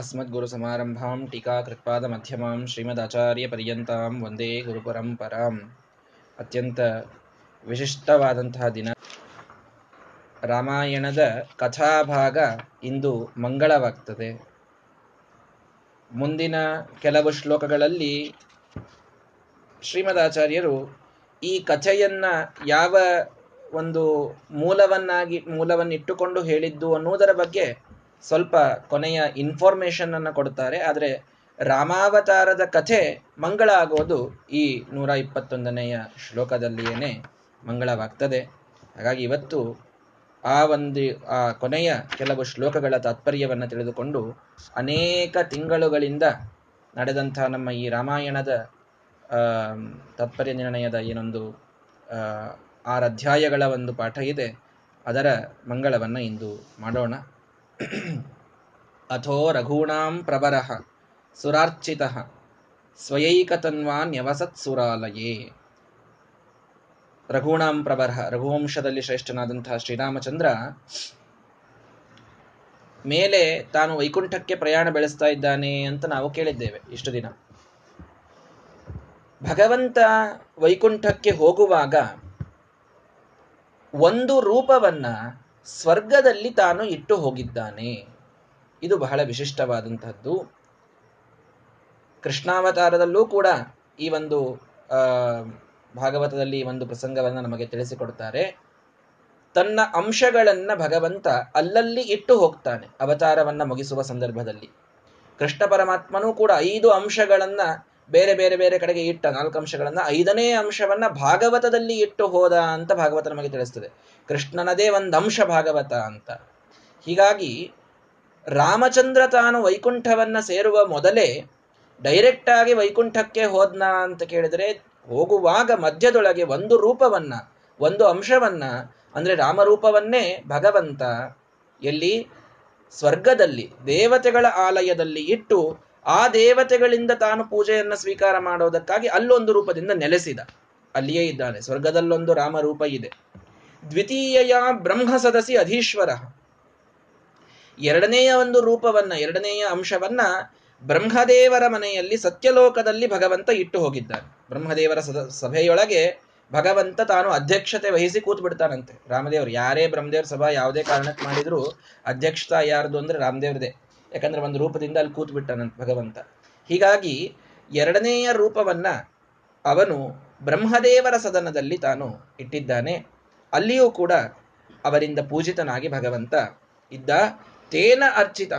अस्मद्गुरुसमारम्भां टीकाकृत्पादमध्यमां ಶ್ರೀಮದಾಚಾರ್ಯಪರ್ಯಂತಾಂ ವಂದೇ ಗುರುಪರಂಪರಾಂ ಅತ್ಯಂತ ವಿಶಿಷ್ಟವಾದಂತಹ ದಿನ ರಾಮಾಯಣದ ಕಥಾಭಾಗ ಇಂದು ಮಂಗಳವಾಗ್ತದೆ ಮುಂದಿನ ಕೆಲವು ಶ್ಲೋಕಗಳಲ್ಲಿ ಶ್ರೀಮದಾಚಾರ್ಯರು ಈ ಕಥೆಯನ್ನ ಯಾವ ಒಂದು ಮೂಲವನ್ನಾಗಿ ಮೂಲವನ್ನಿಟ್ಟುಕೊಂಡು ಹೇಳಿದ್ದು ಅನ್ನುವುದರ ಬಗ್ಗೆ ಸ್ವಲ್ಪ ಕೊನೆಯ ಇನ್ಫಾರ್ಮೇಶನ್ ಅನ್ನು ಕೊಡ್ತಾರೆ ಆದರೆ ರಾಮಾವತಾರದ ಕಥೆ ಮಂಗಳ ಆಗೋದು ಈ ನೂರ ಇಪ್ಪತ್ತೊಂದನೆಯ ಶ್ಲೋಕದಲ್ಲಿಯೇ ಮಂಗಳವಾಗ್ತದೆ. ಹಾಗಾಗಿ ಇವತ್ತು ಆ ಒಂದು, ಆ ಕೊನೆಯ ಕೆಲವು ಶ್ಲೋಕಗಳ ತಾತ್ಪರ್ಯವನ್ನು ತಿಳಿದುಕೊಂಡು ಅನೇಕ ತಿಂಗಳುಗಳಿಂದ ನಡೆದಂಥ ನಮ್ಮ ಈ ರಾಮಾಯಣದ ತಾತ್ಪರ್ಯ ನಿರ್ಣಯದ ಏನೊಂದು ಆರು ಅಧ್ಯಾಯಗಳ ಒಂದು ಪಾಠ ಇದೆ. ಅದರ ಮಂಗಳವನ್ನು ಇಂದು ಮಾಡೋಣ. ಅಥೋ ರಘೂಣಾಂ ಪ್ರಬರ ಸುರಾರ್ಚಿತ ಸ್ವಯೈಕತನ್ವಾನ್ಯವಸತ್ ಸುರಾಲಯೇ ರಘೂಣಾಂ ಪ್ರಬರ ರಘುವಂಶದಲ್ಲಿ ಶ್ರೇಷ್ಠನಾದಂತಹ ಶ್ರೀರಾಮಚಂದ್ರ, ಮೇಲೆ ತಾನು ವೈಕುಂಠಕ್ಕೆ ಪ್ರಯಾಣ ಬೆಳೆಸ್ತಾ ಇದ್ದಾನೆ ಅಂತ ನಾವು ಕೇಳಿದ್ದೇವೆ ಇಷ್ಟು ದಿನ. ಭಗವಂತ ವೈಕುಂಠಕ್ಕೆ ಹೋಗುವಾಗ ಒಂದು ರೂಪವನ್ನ ಸ್ವರ್ಗದಲ್ಲಿ ತಾನು ಇಟ್ಟು ಹೋಗಿದ್ದಾನೆ. ಇದು ಬಹಳ ವಿಶಿಷ್ಟವಾದಂತಹದ್ದು ಕೃಷ್ಣಾವತಾರದಲ್ಲೂ ಕೂಡ ಈ ಒಂದು ಭಾಗವತದಲ್ಲಿ ಈ ಒಂದು ಪ್ರಸಂಗವನ್ನು ನಮಗೆ ತಿಳಿಸಿಕೊಡ್ತಾರೆ. ತನ್ನ ಅಂಶಗಳನ್ನ ಭಗವಂತ ಅಲ್ಲಲ್ಲಿ ಇಟ್ಟು ಹೋಗ್ತಾನೆ ಅವತಾರವನ್ನ ಮುಗಿಸುವ ಸಂದರ್ಭದಲ್ಲಿ. ಕೃಷ್ಣ ಪರಮಾತ್ಮನೂ ಕೂಡ ಐದು ಅಂಶಗಳನ್ನ ಬೇರೆ ಬೇರೆ ಬೇರೆ ಕಡೆಗೆ ಇಟ್ಟ ನಾಲ್ಕು ಅಂಶಗಳನ್ನ ಐದನೇ ಅಂಶವನ್ನ ಭಾಗವತದಲ್ಲಿ ಇಟ್ಟು ಹೋದ ಅಂತ ಭಾಗವತ ನಮಗೆ ತಿಳಿಸ್ತದೆ. ಕೃಷ್ಣನದೇ ಒಂದು ಅಂಶ ಭಾಗವತ ಅಂತ. ಹೀಗಾಗಿ ರಾಮಚಂದ್ರ ತಾನು ವೈಕುಂಠವನ್ನ ಸೇರುವ ಮೊದಲೇ ಡೈರೆಕ್ಟ್ ಆಗಿ ವೈಕುಂಠಕ್ಕೆ ಹೋದ್ನ ಅಂತ ಕೇಳಿದ್ರೆ ಹೋಗುವಾಗ ಮಧ್ಯದೊಳಗೆ ಒಂದು ರೂಪವನ್ನ, ಒಂದು ಅಂಶವನ್ನ, ಅಂದ್ರೆ ರಾಮರೂಪವನ್ನೇ ಭಗವಂತ ಎಲ್ಲಿ? ಸ್ವರ್ಗದಲ್ಲಿ, ದೇವತೆಗಳ ಆಲಯದಲ್ಲಿ ಇಟ್ಟು ಆ ದೇವತೆಗಳಿಂದ ತಾನು ಪೂಜೆಯನ್ನ ಸ್ವೀಕಾರ ಮಾಡೋದಕ್ಕಾಗಿ ಅಲ್ಲೊಂದು ರೂಪದಿಂದ ನೆಲೆಸಿದ. ಅಲ್ಲಿಯೇ ಇದ್ದಾನೆ. ಸ್ವರ್ಗದಲ್ಲೊಂದು ರಾಮರೂಪ ಇದೆ. ದ್ವಿತೀಯ ಬ್ರಹ್ಮ ಸದಸಿ ಅಧೀಶ್ವರ. ಎರಡನೆಯ ಒಂದು ರೂಪವನ್ನ, ಎರಡನೆಯ ಅಂಶವನ್ನ ಬ್ರಹ್ಮದೇವರ ಮನೆಯಲ್ಲಿ ಸತ್ಯಲೋಕದಲ್ಲಿ ಭಗವಂತ ಇಟ್ಟು ಹೋಗಿದ್ದಾನೆ. ಬ್ರಹ್ಮದೇವರ ಸದ, ಸಭೆಯೊಳಗೆ ಭಗವಂತ ತಾನು ಅಧ್ಯಕ್ಷತೆ ವಹಿಸಿ ಕೂತ್ ಬಿಡ್ತಾನಂತೆ ರಾಮದೇವರು ಯಾರೇ ಬ್ರಹ್ಮದೇವ್ರ ಸಭಾ ಯಾವುದೇ ಕಾರಣಕ್ಕೆ ಮಾಡಿದ್ರು ಅಧ್ಯಕ್ಷತಾ ಯಾರ್ದು ಅಂದ್ರೆ ರಾಮದೇವ್ರದೇ. ಯಾಕಂದ್ರೆ ಒಂದು ರೂಪದಿಂದ ಅಲ್ಲಿ ಕೂತ್ ಬಿಟ್ಟನ ಭಗವಂತ. ಹೀಗಾಗಿ ಎರಡನೆಯ ರೂಪವನ್ನ ಅವನು ಬ್ರಹ್ಮದೇವರ ಸದನದಲ್ಲಿ ತಾನು ಇಟ್ಟಿದ್ದಾನೆ. ಅಲ್ಲಿಯೂ ಕೂಡ ಅವರಿಂದ ಪೂಜಿತನಾಗಿ ಭಗವಂತ ಇದ್ದ ತೇನ ಅರ್ಚಿತ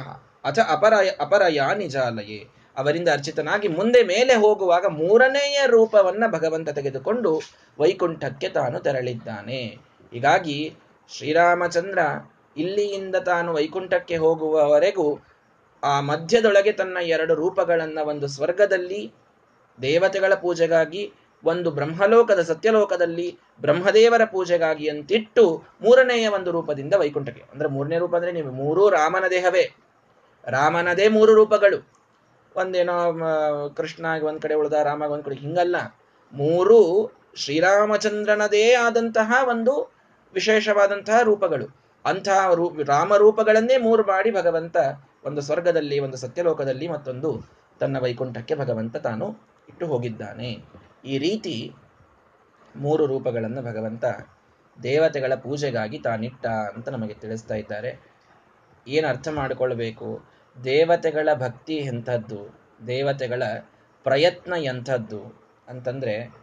ಅಥ ಅಪರಯ ಅಪರಯ ನಿಜಾಲಯೇ ಅವರಿಂದ ಅರ್ಚಿತನಾಗಿ ಮುಂದೆ ಮೇಲೆ ಹೋಗುವಾಗ ಮೂರನೆಯ ರೂಪವನ್ನ ಭಗವಂತ ತೆಗೆದುಕೊಂಡು ವೈಕುಂಠಕ್ಕೆ ತಾನು ತೆರಳಿದ್ದಾನೆ. ಹೀಗಾಗಿ ಶ್ರೀರಾಮಚಂದ್ರ ಇಲ್ಲಿಯಿಂದ ತಾನು ವೈಕುಂಠಕ್ಕೆ ಹೋಗುವವರೆಗೂ ಆ ಮಧ್ಯದೊಳಗೆ ತನ್ನ ಎರಡು ರೂಪಗಳನ್ನ ಒಂದು ಸ್ವರ್ಗದಲ್ಲಿ ದೇವತೆಗಳ ಪೂಜೆಗಾಗಿ, ಒಂದು ಬ್ರಹ್ಮಲೋಕದ ಸತ್ಯಲೋಕದಲ್ಲಿ ಬ್ರಹ್ಮದೇವರ ಪೂಜೆಗಾಗಿ ಅಂತಿಟ್ಟು ಮೂರನೆಯ ಒಂದು ರೂಪದಿಂದ ವೈಕುಂಠಕ್ಕೆ. ಅಂದ್ರೆ ಮೂರನೇ ರೂಪ ಅಂದ್ರೆ ನೀವು ಮೂರೂ ರಾಮನ ದೇಹವೇ. ರಾಮನದೇ ಮೂರು ರೂಪಗಳು. ಒಂದೇನೋ ಕೃಷ್ಣ ಒಂದ್ ಕಡೆ ಉಳಿದ ರಾಮ ಒಂದ್ ಕಡೆ ಹಿಂಗಲ್ಲ. ಮೂರು ಶ್ರೀರಾಮಚಂದ್ರನದೇ ಆದಂತಹ ಒಂದು ವಿಶೇಷವಾದಂತಹ ರೂಪಗಳು. ಅಂತಹ ರೂ ರಾಮರೂಪಗಳನ್ನೇ ಮೂರು ಮಾಡಿ ಭಗವಂತ ಒಂದು ಸ್ವರ್ಗದಲ್ಲಿ, ಒಂದು ಸತ್ಯಲೋಕದಲ್ಲಿ ಮತ್ತೊಂದು ತನ್ನ ವೈಕುಂಠಕ್ಕೆ ಭಗವಂತ ತಾನು ಇಟ್ಟು ಹೋಗಿದ್ದಾನೆ. ಈ ರೀತಿ ಮೂರು ರೂಪಗಳನ್ನು ಭಗವಂತ ದೇವತೆಗಳ ಪೂಜೆಗಾಗಿ ತಾನಿಟ್ಟ ಅಂತ ನಮಗೆ ತಿಳಿಸ್ತಾ ಇದ್ದಾರೆ. ಏನು ಅರ್ಥ ಮಾಡಿಕೊಳ್ಬೇಕು? ದೇವತೆಗಳ ಭಕ್ತಿ ಎಂಥದ್ದು? ದೇವತೆಗಳ ಪ್ರಯತ್ನ ಎಂಥದ್ದು? ಅಂತಂದರೆ,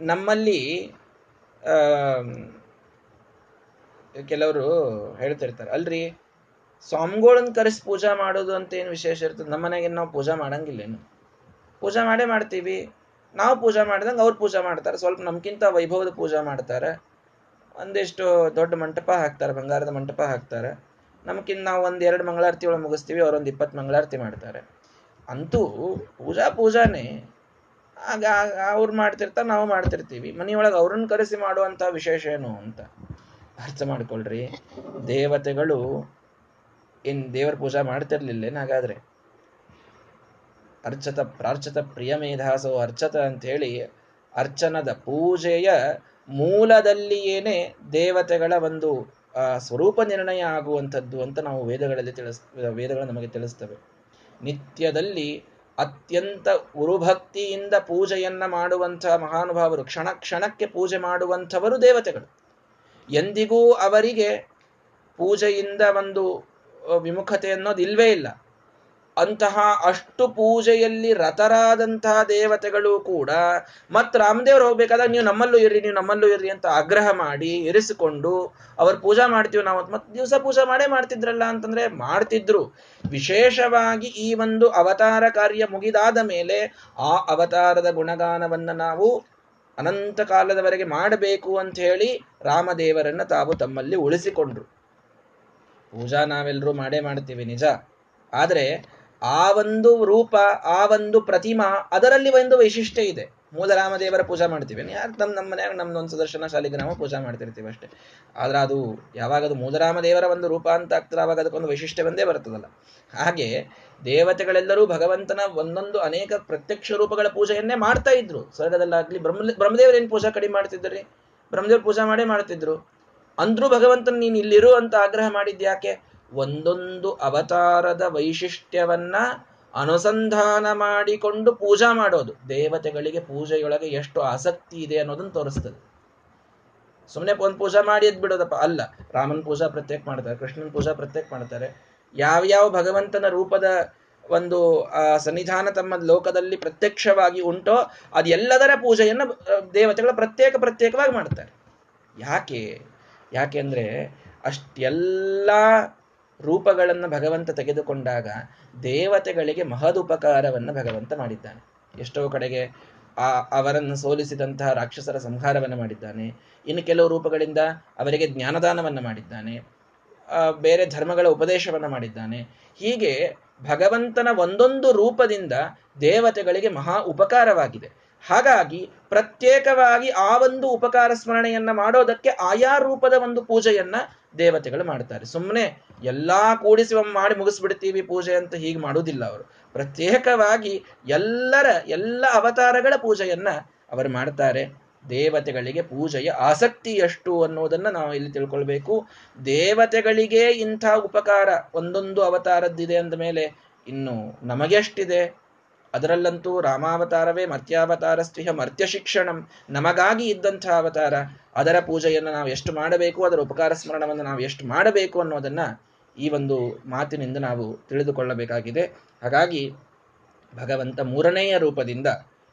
ನಮ್ಮಲ್ಲಿ ಕೆಲವರು ಹೇಳ್ತಿರ್ತಾರೆ, ಅಲ್ರಿ? ಸ್ವಾಮಿಗಳನ್ನ ಕರೆಸಿ ಪೂಜಾ ಮಾಡೋದು ಅಂತ ಏನು ವಿಶೇಷ ಇರ್ತದೆ? ನಮ್ಮ ಮನೆಗೆ ನಾವು ಪೂಜಾ ಮಾಡಂಗಿಲ್ಲೇನು. ಪೂಜಾ ಮಾಡೇ ಮಾಡ್ತೀವಿ. ನಾವು ಪೂಜಾ ಮಾಡಿದಂಗೆ ಅವ್ರು ಪೂಜಾ ಮಾಡ್ತಾರೆ. ಸ್ವಲ್ಪ ನಮ್ಗಿಂತ ವೈಭವದ ಪೂಜಾ ಮಾಡ್ತಾರೆ. ಒಂದಿಷ್ಟು ದೊಡ್ಡ ಮಂಟಪ ಹಾಕ್ತಾರೆ, ಬಂಗಾರದ ಮಂಟಪ ಹಾಕ್ತಾರೆ. ನಮ್ಗಿಂತ ನಾವು ಒಂದು ಎರಡು ಮಂಗಳಾರತಿ ಒಳಗೆ ಮುಗಿಸ್ತೀವಿ ಅವ್ರೊಂದು ಇಪ್ಪತ್ತು ಮಂಗಳಾರತಿ ಮಾಡ್ತಾರೆ. ಅಂತೂ ಪೂಜಾ ಪೂಜಾನೇ. ಆಗ ಅವ್ರು ಮಾಡ್ತಿರ್ತಾರೆ, ನಾವು ಮಾಡ್ತಿರ್ತೀವಿ. ಮನೆಯೊಳಗೆ ಅವ್ರನ್ನ ಕರೆಸಿ ಮಾಡುವಂತ ವಿಶೇಷ ಏನು ಅಂತ? ಅರ್ಥ ಮಾಡ್ಕೊಳ್ರಿ. ದೇವತೆಗಳು ಏನ್ ದೇವರ ಪೂಜಾ ಮಾಡ್ತಿರ್ಲಿಲ್ಲ ಹಾಗಾದ್ರೆ ಅರ್ಚತ, ಪ್ರಾರ್ಚತ ಪ್ರಿಯ ಮೇಧಾಸೋ ಅರ್ಚತ ಅಂತ ಹೇಳಿ ಅರ್ಚನದ ಪೂಜೆಯ ಮೂಲದಲ್ಲಿಯೇನೆ ದೇವತೆಗಳ ಒಂದು ಸ್ವರೂಪ ನಿರ್ಣಯ ಆಗುವಂಥದ್ದು ಅಂತ ನಾವು ವೇದಗಳಲ್ಲಿ ತಿಳಿಸ್, ವೇದಗಳು ನಮಗೆ ತಿಳಿಸ್ತವೆ. ನಿತ್ಯದಲ್ಲಿ ಅತ್ಯಂತ ಉರುಭಕ್ತಿಯಿಂದ ಪೂಜೆಯನ್ನ ಮಾಡುವಂತಹ ಮಹಾನುಭಾವರು, ಕ್ಷಣ ಕ್ಷಣಕ್ಕೆ ಪೂಜೆ ಮಾಡುವಂಥವರು ದೇವತೆಗಳು. ಎಂದಿಗೂ ಅವರಿಗೆ ಪೂಜೆಯಿಂದ ಒಂದು ವಿಮುಖತೆ ಅನ್ನೋದು ಇಲ್ವೇ ಇಲ್ಲ. ಅಂತಹ ಅಷ್ಟು ಪೂಜೆಯಲ್ಲಿ ರತರಾದಂತಹ ದೇವತೆಗಳು ಕೂಡ, ಮತ್ ರಾಮದೇವ್ರು ಹೋಗ್ಬೇಕಾದಾಗ ನೀವು ನಮ್ಮಲ್ಲೂ ಇರ್ರಿ, ನೀವು ನಮ್ಮಲ್ಲೂ ಇರ್ರಿ ಅಂತ ಆಗ್ರಹ ಮಾಡಿ ಇರಿಸಿಕೊಂಡು ಅವ್ರು ಪೂಜಾ ಮಾಡ್ತೀವಿ ನಾವು ಮತ್ತೆ ದಿವಸ ಪೂಜಾ ಮಾಡೇ ಮಾಡ್ತಿದ್ರಲ್ಲ ಅಂತಂದ್ರೆ ಮಾಡ್ತಿದ್ರು. ವಿಶೇಷವಾಗಿ ಈ ಒಂದು ಅವತಾರ ಕಾರ್ಯ ಮುಗಿದಾದ ಮೇಲೆ ಆ ಅವತಾರದ ಗುಣಗಾನವನ್ನ ನಾವು ಅನಂತ ಕಾಲದವರೆಗೆ ಮಾಡಬೇಕು ಅಂತ ಹೇಳಿ ರಾಮದೇವರನ್ನ ತಾವು ತಮ್ಮಲ್ಲಿ ಉಳಿಸಿಕೊಂಡ್ರು. ಪೂಜಾ ನಾವೆಲ್ಲರೂ ಮಾಡೇ ಮಾಡ್ತೀವಿ, ನಿಜ. ಆದರೆ ಆ ಒಂದು ರೂಪ, ಆ ಒಂದು ಪ್ರತಿಮಾ ಅದರಲ್ಲಿ ಒಂದು ವೈಶಿಷ್ಟ್ಯ ಇದೆ. ಮೂಲ ರಾಮದೇವರ ಪೂಜಾ ಮಾಡ್ತೀವಿ. ಯಾರು ನಮ್ಮ ನಮ್ಮ ಮನೆಯಾಗ ನಮ್ದೊಂದು ಸುದರ್ಶನ ನಾವು ಪೂಜಾ ಮಾಡ್ತಿರ್ತೀವಿ ಅಷ್ಟೇ. ಆದ್ರೆ ಅದು ಯಾವಾಗ ಅದು ಮೂಲರಾಮದೇವರ ಒಂದು ರೂಪ ಅಂತ ಆಗ್ತದೆ ಆವಾಗ ಅದಕ್ಕೊಂದು ವೈಶಿಷ್ಟ್ಯ ಬಂದೇ ಬರ್ತದಲ್ಲ. ಹಾಗೆ ದೇವತೆಗಳೆಲ್ಲರೂ ಭಗವಂತನ ಒಂದೊಂದು ಅನೇಕ ಪ್ರತ್ಯಕ್ಷ ರೂಪಗಳ ಪೂಜೆಯನ್ನೇ ಮಾಡ್ತಾ ಇದ್ರು. ಸ್ವರ್ಗದಲ್ಲಾಗ್ಲಿ ಬ್ರಹ್ಮ ಬ್ರಹ್ಮದೇವರೇನು ಪೂಜಾ ಕಡಿಮೆ ಮಾಡ್ತಿದ್ರಿ? ಬ್ರಹ್ಮದೇವ್ರ ಪೂಜಾ ಮಾಡೇ ಮಾಡ್ತಿದ್ರು. ಅಂದ್ರೂ ಭಗವಂತನ ನೀನು ಇಲ್ಲಿರು ಅಂತ ಆಗ್ರಹ ಮಾಡಿದ್ಯಾಕೆ ಒಂದೊಂದು ಅವತಾರದ ವೈಶಿಷ್ಟ್ಯವನ್ನ ಅನುಸಂಧಾನ ಮಾಡಿಕೊಂಡು ಪೂಜಾ ಮಾಡೋದು. ದೇವತೆಗಳಿಗೆ ಪೂಜೆಯೊಳಗೆ ಎಷ್ಟು ಆಸಕ್ತಿ ಇದೆ ಅನ್ನೋದನ್ನ ತೋರಿಸ್ತದೆ. ಸುಮ್ಮನೆ ಒಂದು ಪೂಜಾ ಮಾಡಿ ಎದ್ ಬಿಡೋದಪ್ಪ, ಅಲ್ಲ. ರಾಮನ್ ಪೂಜಾ ಪ್ರತ್ಯೇಕ ಮಾಡ್ತಾರೆ, ಕೃಷ್ಣನ್ ಪೂಜಾ ಪ್ರತ್ಯೇಕ ಮಾಡ್ತಾರೆ. ಯಾವ್ಯಾವ ಭಗವಂತನ ರೂಪದ ಒಂದು, ಆ, ಸನ್ನಿಧಾನ ತಮ್ಮ ಲೋಕದಲ್ಲಿ ಪ್ರತ್ಯಕ್ಷವಾಗಿ ಉಂಟೋ ಅದೆಲ್ಲದರ ಪೂಜೆಯನ್ನು ದೇವತೆಗಳ ಪ್ರತ್ಯೇಕ ಪ್ರತ್ಯೇಕವಾಗಿ ಮಾಡ್ತಾರೆ. ಯಾಕೆ? ಯಾಕೆ ಅಂದ್ರೆ ಅಷ್ಟೆಲ್ಲ ರೂಪಗಳನ್ನು ಭಗವಂತ ತೆಗೆದುಕೊಂಡಾಗ ದೇವತೆಗಳಿಗೆ ಮಹದುಪಕಾರವನ್ನು ಭಗವಂತ ಮಾಡಿದ್ದಾನೆ. ಎಷ್ಟೋ ಕಡೆಗೆ ಆ ಅವರನ್ನು ಸೋಲಿಸಿದಂತಹ ರಾಕ್ಷಸರ ಸಂಹಾರವನ್ನು ಮಾಡಿದ್ದಾನೆ. ಇನ್ನು ಕೆಲವು ರೂಪಗಳಿಂದ ಅವರಿಗೆ ಜ್ಞಾನದಾನವನ್ನು ಮಾಡಿದ್ದಾನೆ. ಬೇರೆ ಧರ್ಮಗಳ ಉಪದೇಶವನ್ನು ಮಾಡಿದ್ದಾನೆ. ಹೀಗೆ ಭಗವಂತನ ಒಂದೊಂದು ರೂಪದಿಂದ ದೇವತೆಗಳಿಗೆ ಮಹಾ ಉಪಕಾರವಾಗಿದೆ. ಹಾಗಾಗಿ ಪ್ರತ್ಯೇಕವಾಗಿ ಆ ಒಂದು ಉಪಕಾರ ಸ್ಮರಣೆಯನ್ನ ಮಾಡೋದಕ್ಕೆ ಆಯಾ ರೂಪದ ಒಂದು ಪೂಜೆಯನ್ನ ದೇವತೆಗಳು ಮಾಡ್ತಾರೆ. ಸುಮ್ಮನೆ ಎಲ್ಲಾ ಕೂಡಿಸಿ ಒಮ್ಮೆ ಮಾಡಿ ಮುಗಿಸ್ಬಿಡ್ತೀವಿ ಪೂಜೆ ಅಂತ ಹೀಗೆ ಮಾಡುವುದಿಲ್ಲ ಅವರು. ಪ್ರತ್ಯೇಕವಾಗಿ ಎಲ್ಲರ, ಎಲ್ಲ ಅವತಾರಗಳ ಪೂಜೆಯನ್ನ ಅವರು ಮಾಡ್ತಾರೆ. ದೇವತೆಗಳಿಗೆ ಪೂಜೆಯ ಆಸಕ್ತಿ ಎಷ್ಟು ಅನ್ನೋದನ್ನ ನಾವು ಇಲ್ಲಿ ತಿಳ್ಕೊಳ್ಬೇಕು. ದೇವತೆಗಳಿಗೆ ಇಂಥ ಉಪಕಾರ ಒಂದೊಂದು ಅವತಾರದ್ದಿದೆ ಅಂದ ಮೇಲೆ ಇನ್ನು ನಮಗೆಷ್ಟಿದೆ? ಅದರಲ್ಲಂತೂ ರಾಮಾವತಾರವೇ ಮರ್ತ್ಯಾವತಾರ ಸ್ತ್ರೀಹ ಮರ್ತ್ಯ ಶಿಕ್ಷಣಂ ನಮಗಾಗಿ ಇದ್ದಂಥ ಅವತಾರ. ಅದರ ಪೂಜೆಯನ್ನು ನಾವು ಎಷ್ಟು ಮಾಡಬೇಕು, ಅದರ ಉಪಕಾರ ಸ್ಮರಣವನ್ನು ನಾವು ಎಷ್ಟು ಮಾಡಬೇಕು ಅನ್ನೋದನ್ನ ಈ ಒಂದು ಮಾತಿನಿಂದ ನಾವು ತಿಳಿದುಕೊಳ್ಳಬೇಕಾಗಿದೆ. ಹಾಗಾಗಿ ಭಗವಂತ ಮೂರನೆಯ ರೂಪದಿಂದ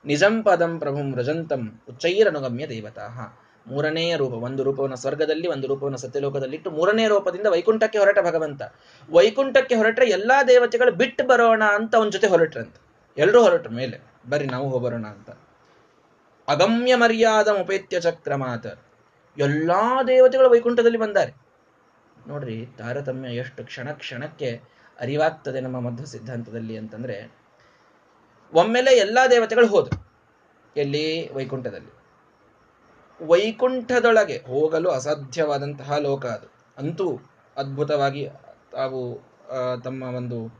ನಿಜಂ ಪದಂ ಪ್ರಭುಂ ರಜಂತಂ ಉಚ್ಚೈರನುಗಮ್ಯ ದೇವತಾ. ಮೂರನೆಯ ರೂಪ, ಒಂದು ರೂಪವನ್ನು ಸ್ವರ್ಗದಲ್ಲಿ, ಒಂದು ರೂಪವನ್ನು ಸತ್ಯಲೋಕದಲ್ಲಿಟ್ಟು ಮೂರನೇ ರೂಪದಿಂದ ವೈಕುಂಠಕ್ಕೆ ಹೊರಟ ಭಗವಂತ. ವೈಕುಂಠಕ್ಕೆ ಹೊರಟ್ರೆ ಎಲ್ಲಾ ದೇವತೆಗಳು ಬಿಟ್ಟು ಬರೋಣ ಅಂತ ಅವನ ಜೊತೆ ಹೊರಟ್ರಂತ. ಎಲ್ಲರೂ ಹೊರಟ್ರ ಮೇಲೆ ಬರ್ರಿ ನಾವು ಹೋಗೋಣ ಅಂತ. ಅಗಮ್ಯ ಮರ್ಯಾದ ಉಪೇತ್ಯ ಚಕ್ರಮಾತ. ಎಲ್ಲಾ ದೇವತೆಗಳು ವೈಕುಂಠದಲ್ಲಿ ಬಂದಾರೆ. ನೋಡ್ರಿ, ತಾರತಮ್ಯ ಎಷ್ಟು ಕ್ಷಣ ಕ್ಷಣಕ್ಕೆ ಅರಿವಾಗ್ತದೆ ನಮ್ಮ ಮಧ್ವ ಸಿದ್ಧಾಂತದಲ್ಲಿ ಅಂತಂದ್ರೆ, ಒಮ್ಮೆಲೆ ಎಲ್ಲಾ ದೇವತೆಗಳು ಹೋದ್ರು, ಎಲ್ಲಿ? ವೈಕುಂಠದಲ್ಲಿ. ವೈಕುಂಠದೊಳಗೆ ಹೋಗಲು ಅಸಾಧ್ಯವಾದಂತಹ ಲೋಕ ಅದು. ಅಂತೂ ಅದ್ಭುತವಾಗಿ ತಾವು ತಮ್ಮ ಒಂದು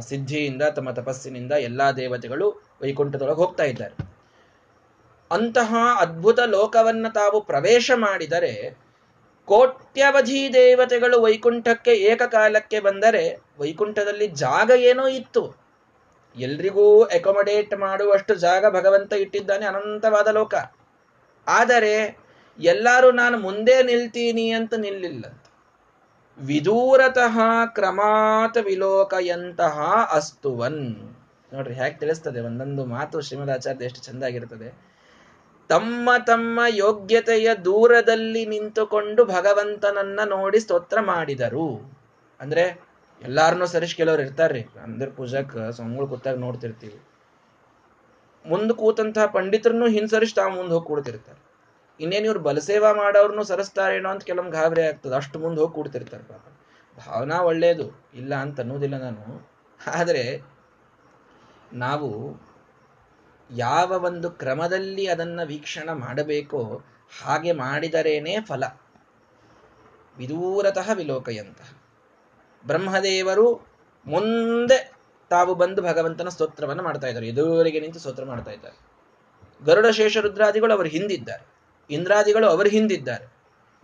ಸಿದ್ಧಿಯಿಂದ ತಮ್ಮ ತಪಸ್ಸಿನಿಂದ ಎಲ್ಲಾ ದೇವತೆಗಳು ವೈಕುಂಠದೊಳಗೆ ಹೋಗ್ತಾ ಇದ್ದಾರೆ. ಅಂತಹ ಅದ್ಭುತ ಲೋಕವನ್ನ ತಾವು ಪ್ರವೇಶ ಮಾಡಿದರೆ, ಕೋಟ್ಯವಧಿ ದೇವತೆಗಳು ವೈಕುಂಠಕ್ಕೆ ಏಕಕಾಲಕ್ಕೆ ಬಂದರೆ ವೈಕುಂಠದಲ್ಲಿ ಜಾಗ ಏನೋ ಇತ್ತು. ಎಲ್ರಿಗೂ ಅಕೊಮಡೇಟ್ ಮಾಡುವಷ್ಟು ಜಾಗ ಭಗವಂತ ಇಟ್ಟಿದ್ದಾನೆ, ಅನಂತವಾದ ಲೋಕ. ಆದರೆ, ಎಲ್ಲರೂ ನಾನು ಮುಂದೆ ನಿಲ್ತೀನಿ ಅಂತ ನಿಲ್ಲಿಲ್ಲ. ವಿದೂರತಃ ಕ್ರಮಾತ್ ವಿಲೋಕಯಂತಹ ಅಸ್ತುವನ್. ನೋಡ್ರಿ ಹೇಗೆ ತಿಳಿಸ್ತದೆ, ಒಂದೊಂದು ಮಾತು ಶ್ರೀಮದಾಚಾರ್ಯ ಎಷ್ಟು ಚೆಂದಾಗಿರ್ತದೆ. ತಮ್ಮ ತಮ್ಮ ಯೋಗ್ಯತೆಯ ದೂರದಲ್ಲಿ ನಿಂತುಕೊಂಡು ಭಗವಂತನನ್ನ ನೋಡಿ ಸ್ತೋತ್ರ ಮಾಡಿದರು. ಅಂದ್ರೆ ಎಲ್ಲಾರನ್ನೂ ಸರಿಶ್ ಕೆಲವ್ರು ಇರ್ತಾರ್ರಿ. ಅಂದ್ರ ಪೂಜಾಕ್ ಸೊಂಗಳು ಕೂತಾಗ ನೋಡ್ತಿರ್ತೀವಿ. ಮುಂದ್ ಕೂತಂತಹ ಪಂಡಿತರನ್ನು ಹಿಂಸರಿಸಿ ತಾವು ಮುಂದೆ ಹೋಗಿ ಕೂಡ್ತಿರ್ತಾರೆ ಇನ್ನೇನು ಇವ್ರು ಬಲಸೇವಾ ಮಾಡೋರ್ನು ಸರಸ್ತಾರೇನೋ ಅಂತ ಕೆಲವೊಂದು ಗಾಬರಿ ಆಗ್ತದೆ. ಅಷ್ಟು ಮುಂದೆ ಹೋಗಿ ಕೂಡ್ತಿರ್ತಾರೆ ಪಾಪ. ಭಾವನಾ ಒಳ್ಳೆಯದು ಇಲ್ಲ ಅಂತ ಅನ್ನೋದಿಲ್ಲ ನಾನು. ಆದರೆ ನಾವು ಯಾವ ಒಂದು ಕ್ರಮದಲ್ಲಿ ಅದನ್ನ ವೀಕ್ಷಣ ಮಾಡಬೇಕೋ ಹಾಗೆ ಮಾಡಿದರೇನೇ ಫಲ. ವಿದೂರತಃ ವಿಲೋಕಯಂತಹ ಬ್ರಹ್ಮದೇವರು ಮುಂದೆ ತಾವು ಬಂದು ಭಗವಂತನ ಸ್ತೋತ್ರವನ್ನು ಮಾಡ್ತಾ ಇದ್ದಾರೆ. ಎದುರಿಗೆ ನಿಂತು ಸ್ತೋತ್ರ ಮಾಡ್ತಾ ಇದ್ದಾರೆ. ಗರುಡ ಶೇಷ ರುದ್ರಾದಿಗಳು ಅವರು ಹಿಂದಿದ್ದಾರೆ. ಇಂದ್ರಾದಿಗಳು ಅವರ ಹಿಂದಿದ್ದಾರೆ.